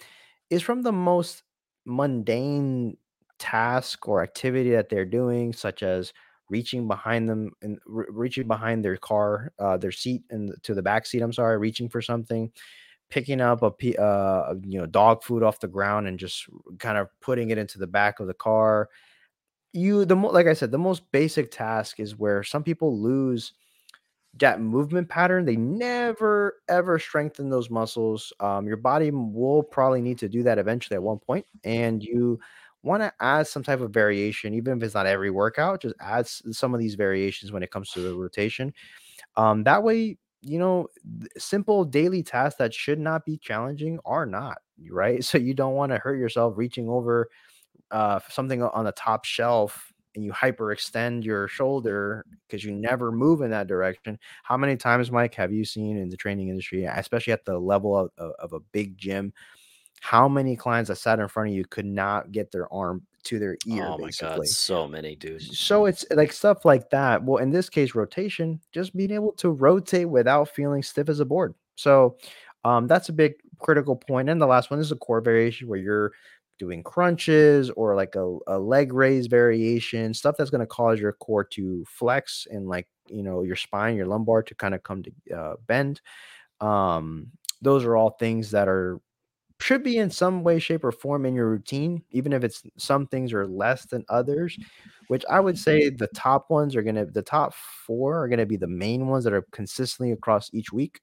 is from the most mundane task or activity that they're doing, such as reaching behind them and re- reaching behind their car, uh, their seat and to the back seat. I'm sorry, reaching for something, picking up a uh, you know dog food off the ground and just kind of putting it into the back of the car. You the mo- like I said, the most basic task is where some people lose that movement pattern, they never ever strengthen those muscles. Um, your body will probably need to do that eventually at one point, and you want to add some type of variation, even if it's not every workout. Just add some of these variations when it comes to the rotation. Um, that way, you know, simple daily tasks that should not be challenging are not right. So you don't want to hurt yourself reaching over uh, something on the top shelf and you hyperextend your shoulder because you never move in that direction. How many times, Mike, have you seen in the training industry, especially at the level of, of, of a big gym, how many clients that sat in front of you could not get their arm to their ear? Oh my basically. god, so many dudes. So it's like stuff like that. Well, in this case, rotation, just being able to rotate without feeling stiff as a board. So um, that's a big critical point. And the last one is a core variation where you're doing crunches or like a, a leg raise variation, stuff that's going to cause your core to flex and like, you know, your spine, your lumbar to kind of come to uh, bend. Um, those are all things that are should be in some way, shape, or form in your routine, even if it's some things are less than others. Which I would say the top ones are gonna, the top four are gonna be the main ones that are consistently across each week.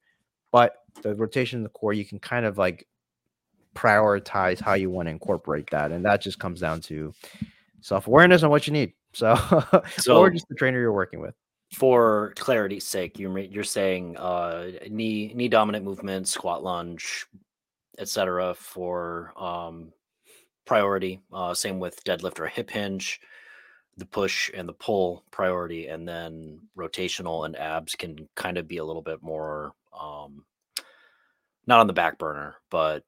But the rotation in the core, you can kind of like prioritize how you want to incorporate that, and that just comes down to self awareness on what you need. So, So- or just the trainer you're working with. For clarity's sake, you're you're saying uh, knee knee dominant movement, squat lunge, etc. For um, priority. Uh, same with deadlift or hip hinge, the push and the pull priority, and then rotational and abs can kind of be a little bit more um, not on the back burner, but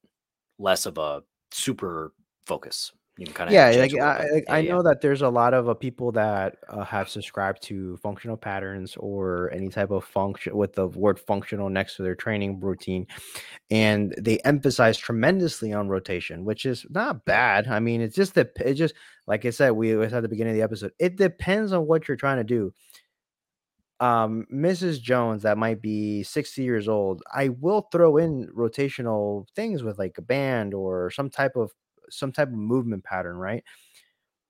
less of a super focus. You can kind of yeah like, I, like, I know that there's a lot of uh, people that uh, have subscribed to functional patterns or any type of function with the word functional next to their training routine and they emphasize tremendously on rotation which is not bad. I mean it's just that it just like i said we was at the beginning of the episode it depends on what you're trying to do. Um mrs jones that might be 60 years old i will throw in rotational things with like a band or some type of some type of movement pattern right?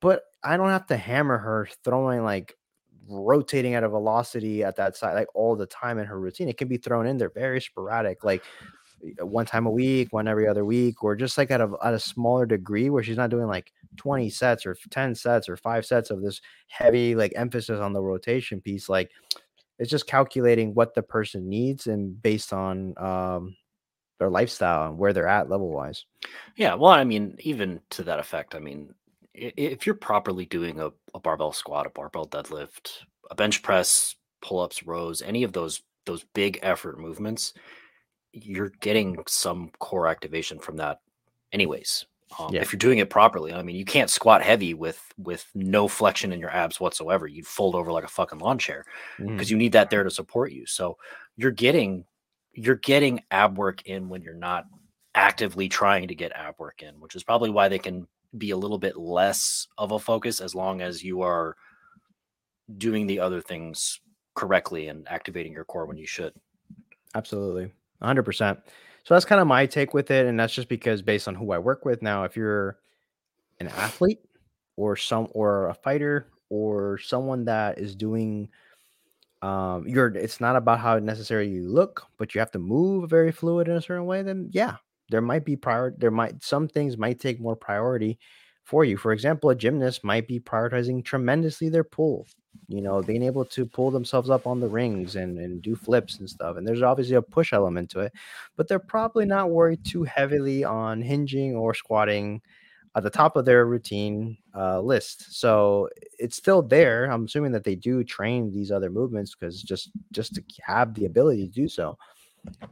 But i don't have to hammer her throwing like rotating at a velocity at that side like all the time in her routine. It can be thrown in there very sporadic like one time a week one every other week or just like at a, at a smaller degree where she's not doing like 20 sets or 10 sets or five sets of this heavy like emphasis on the rotation piece like it's just calculating what the person needs and based on um their lifestyle and where they're at level wise Yeah, well, I mean, even to that effect, I mean, if you're properly doing a, a barbell squat, a barbell deadlift, a bench press, pull-ups, rows, any of those those big effort movements, you're getting some core activation from that, anyways. Um, Yeah. If you're doing it properly, I mean, you can't squat heavy with with no flexion in your abs whatsoever. You'd fold over like a fucking lawn chair because you need that there to support you. So you're getting you're getting ab work in when you're not actively trying to get ab work in, which is probably why they can be a little bit less of a focus as long as you are doing the other things correctly and activating your core when you should. Absolutely. 100%. So that's kind of my take with it and that's just because based on who I work with now if you're an athlete or some or a fighter or someone that is doing um you're it's not about how necessarily you look but you have to move very fluid in a certain way then yeah there might be prior there might some things might take more priority for you. For example a gymnast might be prioritizing tremendously their pull you know being able to pull themselves up on the rings and, and do flips and stuff and there's obviously a push element to it but they're probably not worried too heavily on hinging or squatting at the top of their routine uh, list. So it's still there. I'm assuming that they do train these other movements because just just to have the ability to do so.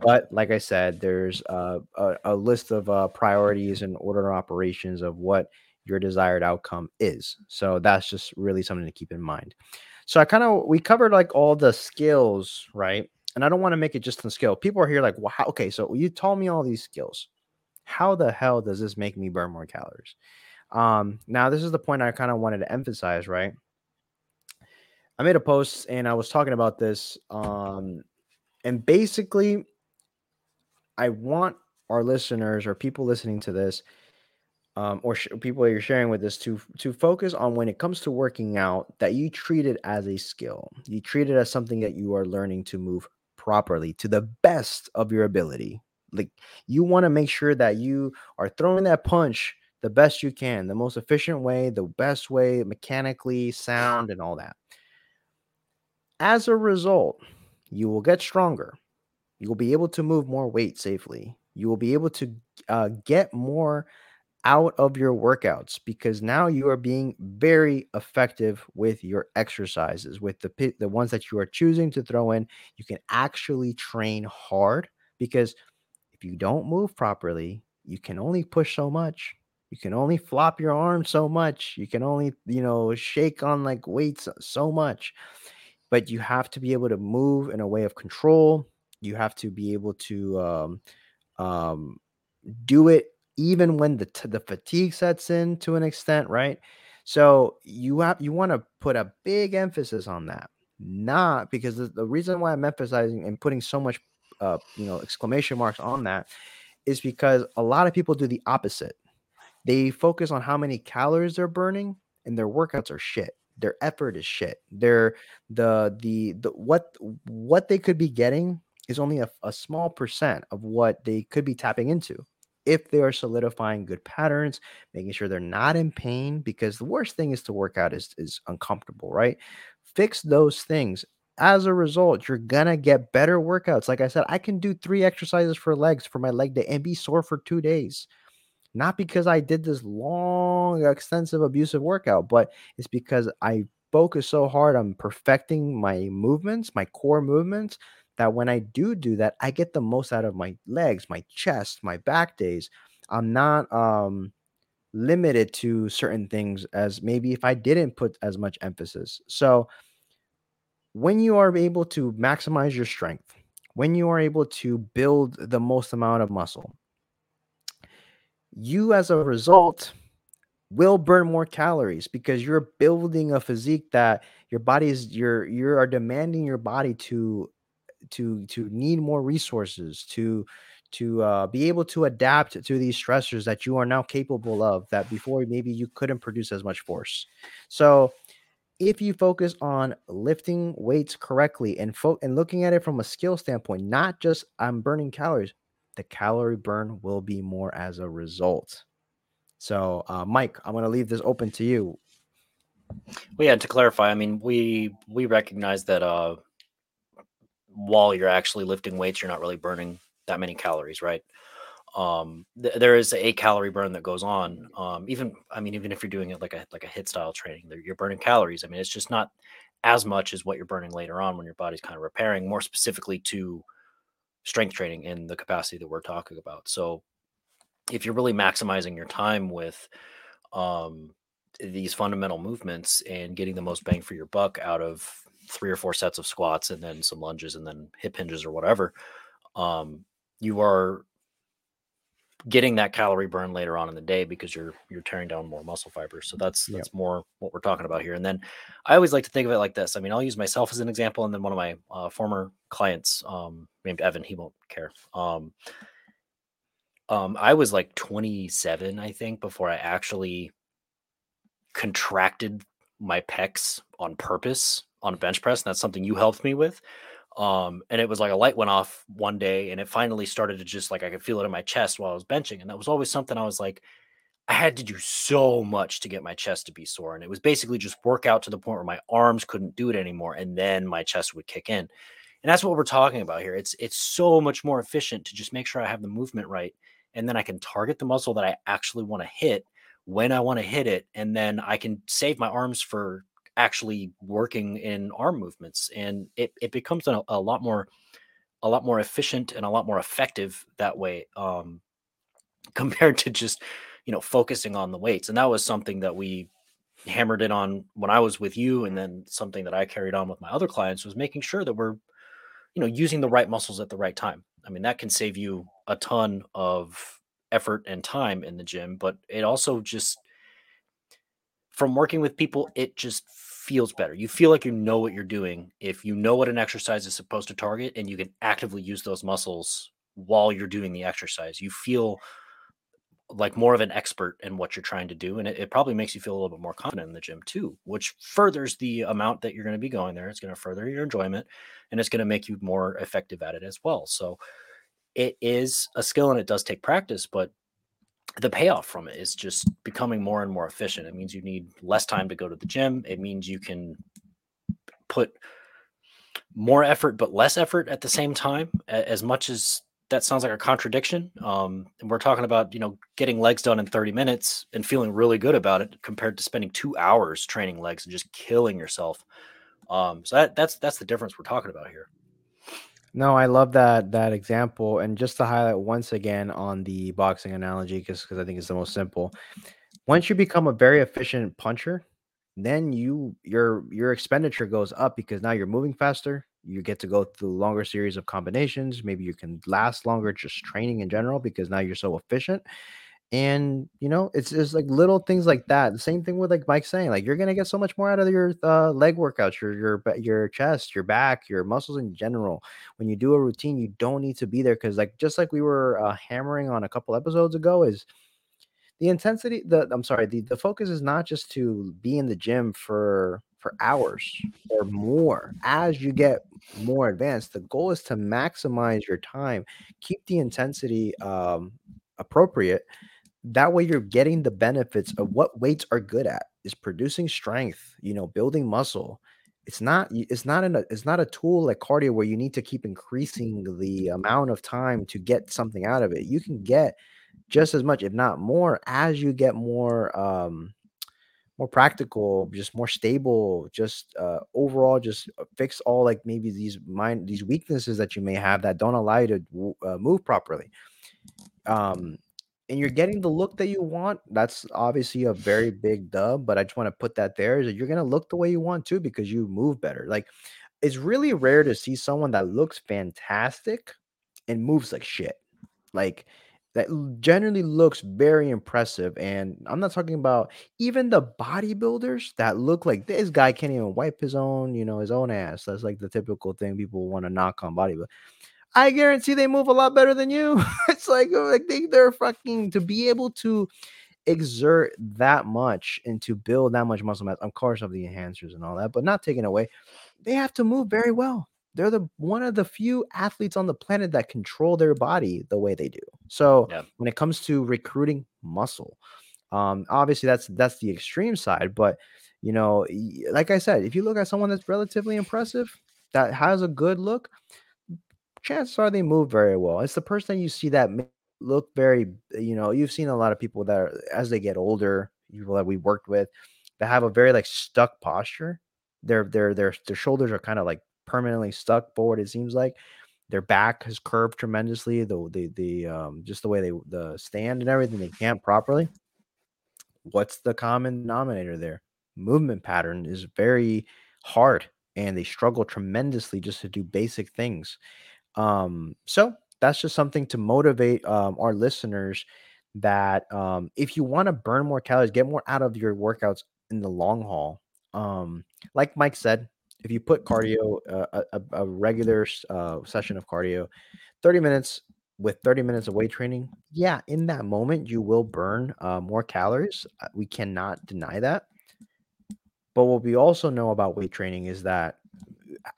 But like I said, there's uh, a, a, list of uh, priorities and order of operations of what your desired outcome is. So that's just really something to keep in mind. So I kind of we covered like all the skills, right? And I don't want to make it just the skill. People are here like, wow, okay, so you told me all these skills how the hell does this make me burn more calories? Um, now, this is the point I kind of wanted to emphasize, right? I made a post and I was talking about this. Um, and basically, I want our listeners or people listening to this, um, or sh- people you're sharing with this, to to focus on when it comes to working out that you treat it as a skill. You treat it as something that you are learning to move properly to the best of your ability, like you want to make sure that you are throwing that punch the best you can, the most efficient way, the best way, mechanically sound, and all that. As a result, you will get stronger. You will be able to move more weight safely. You will be able to uh, get more out of your workouts because now you are being very effective with your exercises with the the ones that you are choosing to throw in you can actually train hard because you don't move properly, you can only push so much. You can only flop your arm so much. You can only, you know, shake on like weights so much. But you have to be able to move in a way of control. You have to be able to um, um, do it even when the t- the fatigue sets in to an extent, right? So you have you want to put a big emphasis on that, not because the, the reason why I'm emphasizing and putting so much uh, you know, exclamation marks on that is because a lot of people do the opposite. They focus on how many calories they're burning and their workouts are shit. Their effort is shit. Their the the the what what they could be getting is only a, a small percent of what they could be tapping into if they are solidifying good patterns, making sure they're not in pain, because the worst thing is to work out is, is uncomfortable, right? Fix those things as a result, you're gonna get better workouts. Like I said, I can do three exercises for legs for my leg day and be sore for two days. Not because I did this long, extensive, abusive workout, but it's because I focus so hard on perfecting my movements, my core movements, that when I do do that, I get the most out of my legs, my chest, my back days. I'm not um limited to certain things as maybe if I didn't put as much emphasis. So when you are able to maximize your strength, when you are able to build the most amount of muscle, you as a result will burn more calories because you're building a physique that your body is you're you are demanding your body to to to need more resources to to uh, be able to adapt to these stressors that you are now capable of that before maybe you couldn't produce as much force. So if you focus on lifting weights correctly and fo- and looking at it from a skill standpoint, not just I'm burning calories, the calorie burn will be more as a result. So, uh, Mike, I'm going to leave this open to you. Well, yeah, to clarify, I mean, we we recognize that uh, while you're actually lifting weights, you're not really burning that many calories, right? Um th- there is a calorie burn that goes on um even i mean even if you're doing it like a like a HIIT style training you're burning calories. I mean it's just not as much as what you're burning later on when your body's kind of repairing more specifically to strength training in the capacity that we're talking about. So if you're really maximizing your time with um these fundamental movements and getting the most bang for your buck out of three or four sets of squats and then some lunges and then hip hinges or whatever um you are getting that calorie burn later on in the day because you're you're tearing down more muscle fibers. So that's Yep. that's more what we're talking about here. And then I always like to think of it like this. I mean, I'll use myself as an example, and then one of my uh, former clients, um, named Evan, he won't care. Um, um, I was like 27, I think, before I actually contracted my pecs on purpose on a bench press. And that's something you helped me with. Um, and it was like a light went off one day and it finally started to just like I could feel it in my chest while I was benching. And that was always something I was like, I had to do so much to get my chest to be sore. And it was basically just work out to the point where my arms couldn't do it anymore. And then my chest would kick in. And that's what we're talking about here. It's it's so much more efficient to just make sure I have the movement right. And then I can target the muscle that I actually want to hit when I want to hit it. And then I can save my arms for actually working in arm movements. And it, it becomes a, a lot more a lot more efficient and a lot more effective that way. Um compared to just you know focusing on the weights and that was something that we hammered in on when i was with you and then something that i carried on with my other clients was making sure that we're you know using the right muscles at the right time i mean that can save you a ton of effort and time in the gym but it also just from working with people it just feels better. You feel like you know what you're doing. If you know what an exercise is supposed to target and you can actively use those muscles while you're doing the exercise you feel like more of an expert in what you're trying to do and it, it probably makes you feel a little bit more confident in the gym too which furthers the amount that you're going to be going there. It's going to further your enjoyment and it's going to make you more effective at it as well. So it is a skill and it does take practice but the payoff from it is just becoming more and more efficient it means you need less time to go to the gym it means you can put more effort but less effort at the same time as much as that sounds like a contradiction. Um, and we're talking about you know getting legs done in 30 minutes and feeling really good about it compared to spending two hours training legs and just killing yourself. Um, so that, that's that's the difference we're talking about here. No, I love that that example, and just to highlight once again on the boxing analogy, because because I think it's the most simple. Once you become a very efficient puncher, then you your your expenditure goes up because now you're moving faster. You get to go through longer series of combinations. Maybe you can last longer just training in general because now you're so efficient. And you know, it's just like little things like that. The same thing with like Mike saying, like you're gonna get so much more out of your uh, leg workouts, your your your chest, your back, your muscles in general. When you do a routine, you don't need to be there because like just like we were uh, hammering on a couple episodes ago, is the intensity. The I'm sorry, the the focus is not just to be in the gym for for hours or more. As you get more advanced, the goal is to maximize your time, keep the intensity um, appropriate that way you're getting the benefits of what weights are good at is producing strength you know building muscle. It's not it's not in a it's not a tool like cardio where you need to keep increasing the amount of time to get something out of it. You can get just as much if not more as you get more um more practical just more stable just uh overall just uh, fix all like maybe these mind these weaknesses that you may have that don't allow you to uh, move properly. Um and you're getting the look that you want, that's obviously a very big dub. But I just want to put that there is that you're gonna look the way you want to because you move better. Like it's really rare to see someone that looks fantastic and moves like shit. Like that generally looks very impressive. And I'm not talking about even the bodybuilders that look like this guy can't even wipe his own, you know, his own ass. That's like the typical thing people want to knock on bodybuilders. I guarantee they move a lot better than you. it's like, uh, like they, they're fucking to be able to exert that much and to build that much muscle mass, of course, of the enhancers and all that, but not taken away. They have to move very well. They're the one of the few athletes on the planet that control their body the way they do. So Yeah. when it comes to recruiting muscle, um, obviously that's that's the extreme side, but you know, like I said, if you look at someone that's relatively impressive, that has a good look, chances are they move very well. It's the person you see that look very, you know, you've seen a lot of people that are, as they get older, people that we worked with, that have a very like stuck posture. Their their their their shoulders are kind of like permanently stuck forward. It seems like their back has curved tremendously. The the the um just the way they the stand and everything they can't properly. What's the common denominator there? Movement pattern is very hard, and they struggle tremendously just to do basic things. Um, so that's just something to motivate um, our listeners that um, if you want to burn more calories, get more out of your workouts in the long haul. Um, like Mike said, if you put cardio, uh, a, a, regular uh, session of cardio, 30 minutes with 30 minutes of weight training, yeah, in that moment, you will burn uh, more calories. Uh, we cannot deny that. But what we also know about weight training is that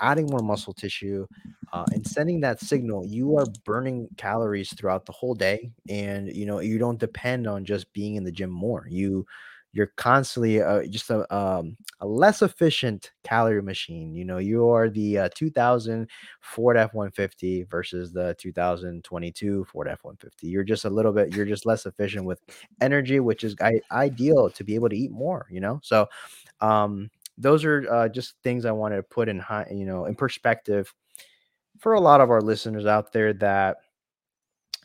adding more muscle tissue uh, and sending that signal you are burning calories throughout the whole day and you know you don't depend on just being in the gym more you you're constantly uh, just a, um, a less efficient calorie machine. You know, you are the uh, 2000 Ford F 150 versus the 2022 Ford F 150. You're just a little bit, you're just less efficient with energy, which is I- ideal to be able to eat more, you know? So, um, those are uh, just things I wanted to put in high, you know, in perspective for a lot of our listeners out there that,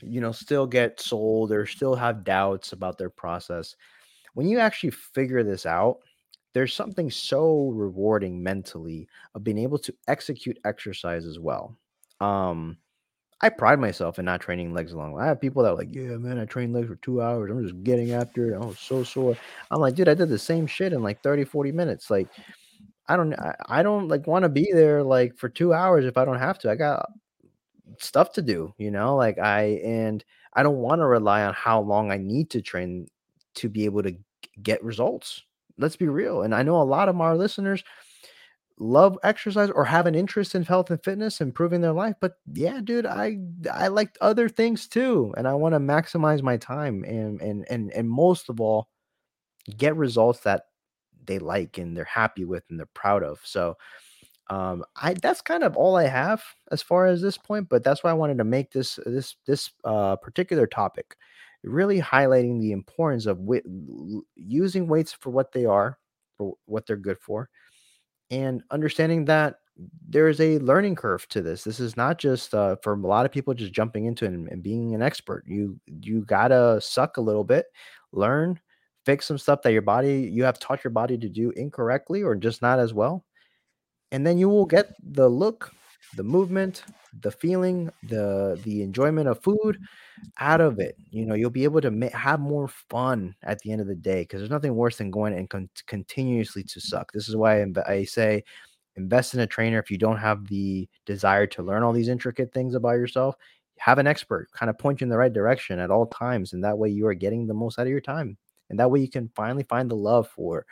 you know, still get sold or still have doubts about their process when you actually figure this out, there's something so rewarding mentally of being able to execute exercise as well. Um, I pride myself in not training legs long. I have people that are like, yeah, man, I trained legs for two hours. I'm just getting after it. I was so sore. I'm like, dude, I did the same shit in like 30, 40 minutes. Like, I don't, I, I don't like want to be there like for two hours if I don't have to. I got stuff to do, you know, like I, and I don't want to rely on how long I need to train to be able to get results. Let's be real. And I know a lot of our listeners love exercise or have an interest in health and fitness improving their life but yeah dude i i like other things too and i want to maximize my time and and and and most of all get results that they like and they're happy with and they're proud of so um i that's kind of all i have as far as this point but that's why i wanted to make this this this uh particular topic really highlighting the importance of using weights for what they are, for what they're good for, and understanding that there is a learning curve to this. This is not just uh, for a lot of people just jumping into it and, and being an expert. You you gotta suck a little bit, learn, fix some stuff that your body you have taught your body to do incorrectly or just not as well, and then you will get the look, the movement, the feeling, the the enjoyment of food out of it. You know, you'll be able to ma- have more fun at the end of the day because there's nothing worse than going and con- continuously to suck. This is why I, I say invest in a trainer if you don't have the desire to learn all these intricate things about yourself. Have an expert kind of point you in the right direction at all times, and that way you are getting the most out of your time. And that way you can finally find the love for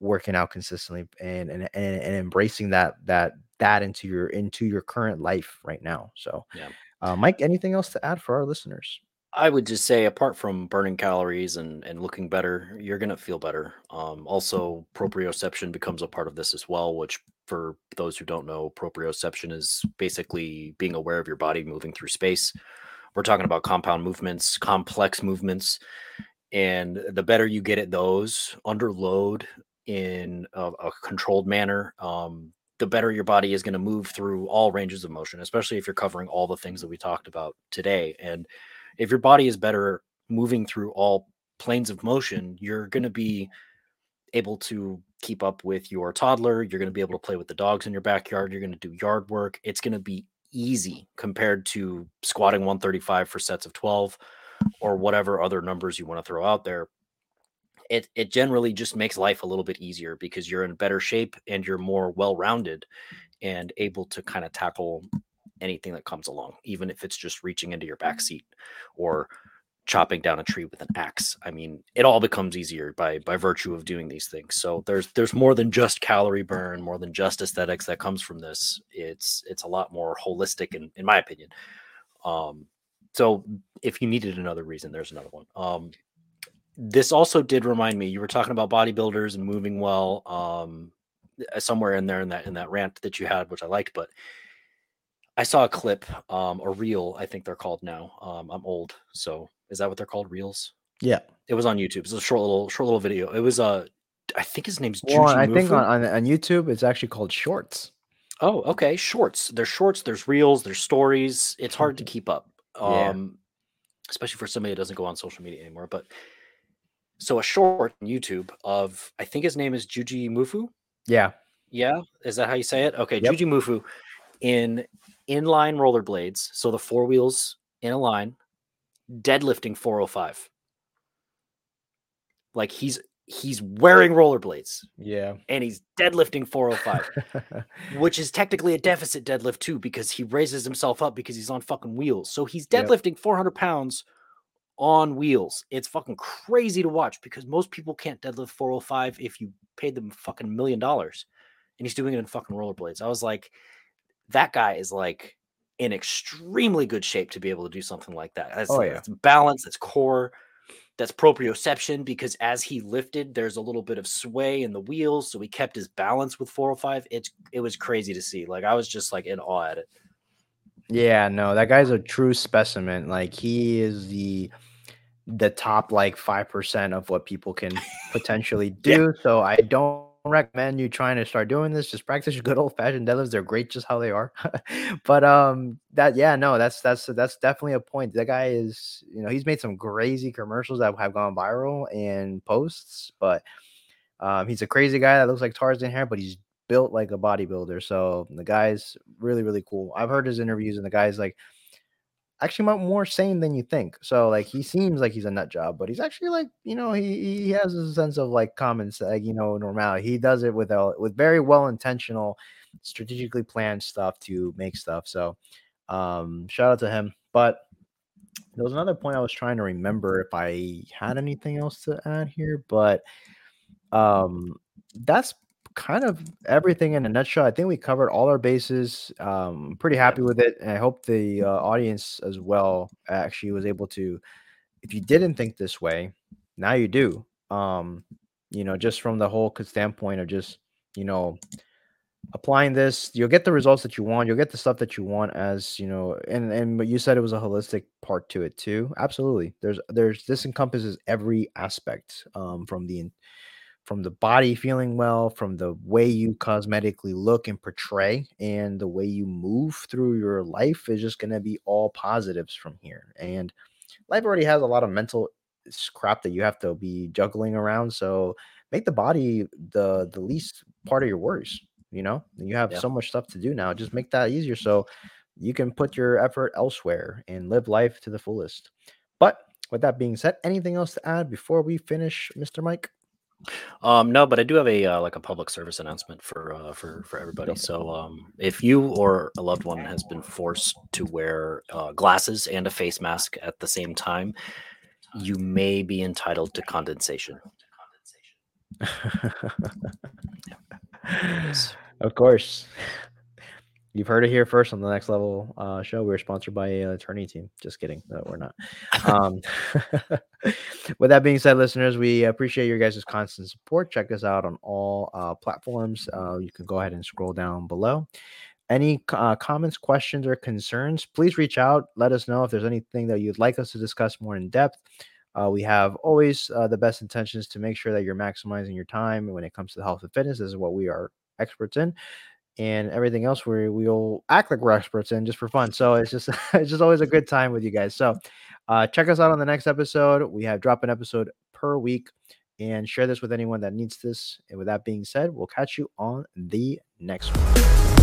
working out consistently and and, and, and embracing that that that into your into your current life right now. So yeah. Uh, Mike, anything else to add for our listeners? I would just say, apart from burning calories and, and looking better, you're going to feel better. Um, also, proprioception becomes a part of this as well, which, for those who don't know, proprioception is basically being aware of your body moving through space. We're talking about compound movements, complex movements. And the better you get at those under load in a, a controlled manner, um, the better your body is going to move through all ranges of motion, especially if you're covering all the things that we talked about today. And if your body is better moving through all planes of motion, you're going to be able to keep up with your toddler. You're going to be able to play with the dogs in your backyard. You're going to do yard work. It's going to be easy compared to squatting 135 for sets of 12 or whatever other numbers you want to throw out there it it generally just makes life a little bit easier because you're in better shape and you're more well-rounded and able to kind of tackle anything that comes along even if it's just reaching into your back seat or chopping down a tree with an axe. I mean it all becomes easier by by virtue of doing these things. So there's there's more than just calorie burn more than just aesthetics that comes from this. It's it's a lot more holistic in in my opinion. Um so if you needed another reason there's another one. Um this also did remind me you were talking about bodybuilders and moving well um somewhere in there in that in that rant that you had which i liked but i saw a clip um a reel i think they're called now um i'm old so is that what they're called reels? Yeah. It was on youtube it's a short little short little video it was uh i think his name's well, i think on, on, on youtube it's actually called shorts. Oh okay shorts there's shorts there's reels there's stories it's hard to keep up um yeah. especially for somebody that doesn't go on social media anymore but so a short on YouTube of I think his name is Jujimufu. Yeah. Yeah. Is that how you say it? Okay. Yep. Jujimufu in inline rollerblades, so the four wheels in a line, deadlifting 405. Like he's he's wearing rollerblades Yeah. and he's deadlifting 405, which is technically a deficit deadlift too, because he raises himself up because he's on fucking wheels. So he's Yep. deadlifting 400 pounds on wheels. It's fucking crazy to watch because most people can't deadlift 405 if you paid them fucking million dollars. And he's doing it in fucking rollerblades. I was like, that guy is like in extremely good shape to be able to do something like that. That's, Oh, yeah. that's balance, that's core, that's proprioception because as he lifted, there's a little bit of sway in the wheels, so he kept his balance with 405. It's it was crazy to see. Like I was just like in awe at it. Yeah, no, that guy's a true specimen. Like he is the the top like 5% of what people can potentially Yeah. do. So I don't recommend you trying to start doing this. Just practice your good old fashioned deadlifts. They're great just how they are. but um that yeah, no, that's that's that's definitely a point. That guy is, you know, he's made some crazy commercials that have gone viral and posts, but um he's a crazy guy that looks like Tarzan hair, but he's built like a bodybuilder. So the guy's really, really cool. I've heard his interviews, and the guy's like actually mo- more sane than you think. So like he seems like he's a nut job, but he's actually like you know he he has a sense of like common like you know normality. He does it with a with very well intentional, strategically planned stuff to make stuff. So um shout out to him. But there was another point I was trying to remember if I had anything else to add here, but um that's kind of everything in a nutshell. I think we covered all our bases. Um, pretty happy with it, and I hope the uh, audience as well actually was able to. If you didn't think this way, now you do. Um, you know, just from the whole standpoint of just you know applying this, you'll get the results that you want. You'll get the stuff that you want as you know, and and but you said it was a holistic part to it too. Absolutely. There's there's this encompasses every aspect um, from the from the body feeling well, from the way you mm-hmm. cosmetically look and portray, and the way you move through your life is just going to be all positives from here. And life already has a lot of mental crap that you have to be juggling around. So make the body the the mm-hmm. least part of your worries. You know, you have Yeah. so much stuff to do now. Just make that easier so you can put your effort elsewhere and live life to the fullest. But with that being said, anything else to add before we finish, Mr. Mike? Um, no, but I do have a uh, like a public service announcement for uh, for for everybody. So, um, if you or a loved one has been forced to wear uh, glasses and a face mask at the same time, you may be entitled to condensation. is. of course. You've heard it here first on the next level uh, show. We're sponsored by an attorney team. Just kidding. No, we're not. Um, with that being said, listeners, we appreciate your guys' constant support. Check us out on all uh, platforms. Uh, you can go ahead and scroll down below. Any uh, comments, questions, or concerns, please reach out. Let us know if there's anything that you'd like us to discuss more in depth. Uh, we have always uh, the best intentions to make sure that you're maximizing your time when it comes to the health and fitness. This is what we are experts in, and everything else we we'll act like we're experts in just for fun. So it's just it's just always a good time with you guys. So uh, check us out on the next episode. We have drop an episode per week, and share this with anyone that needs this. And with that being said, we'll catch you on the next one.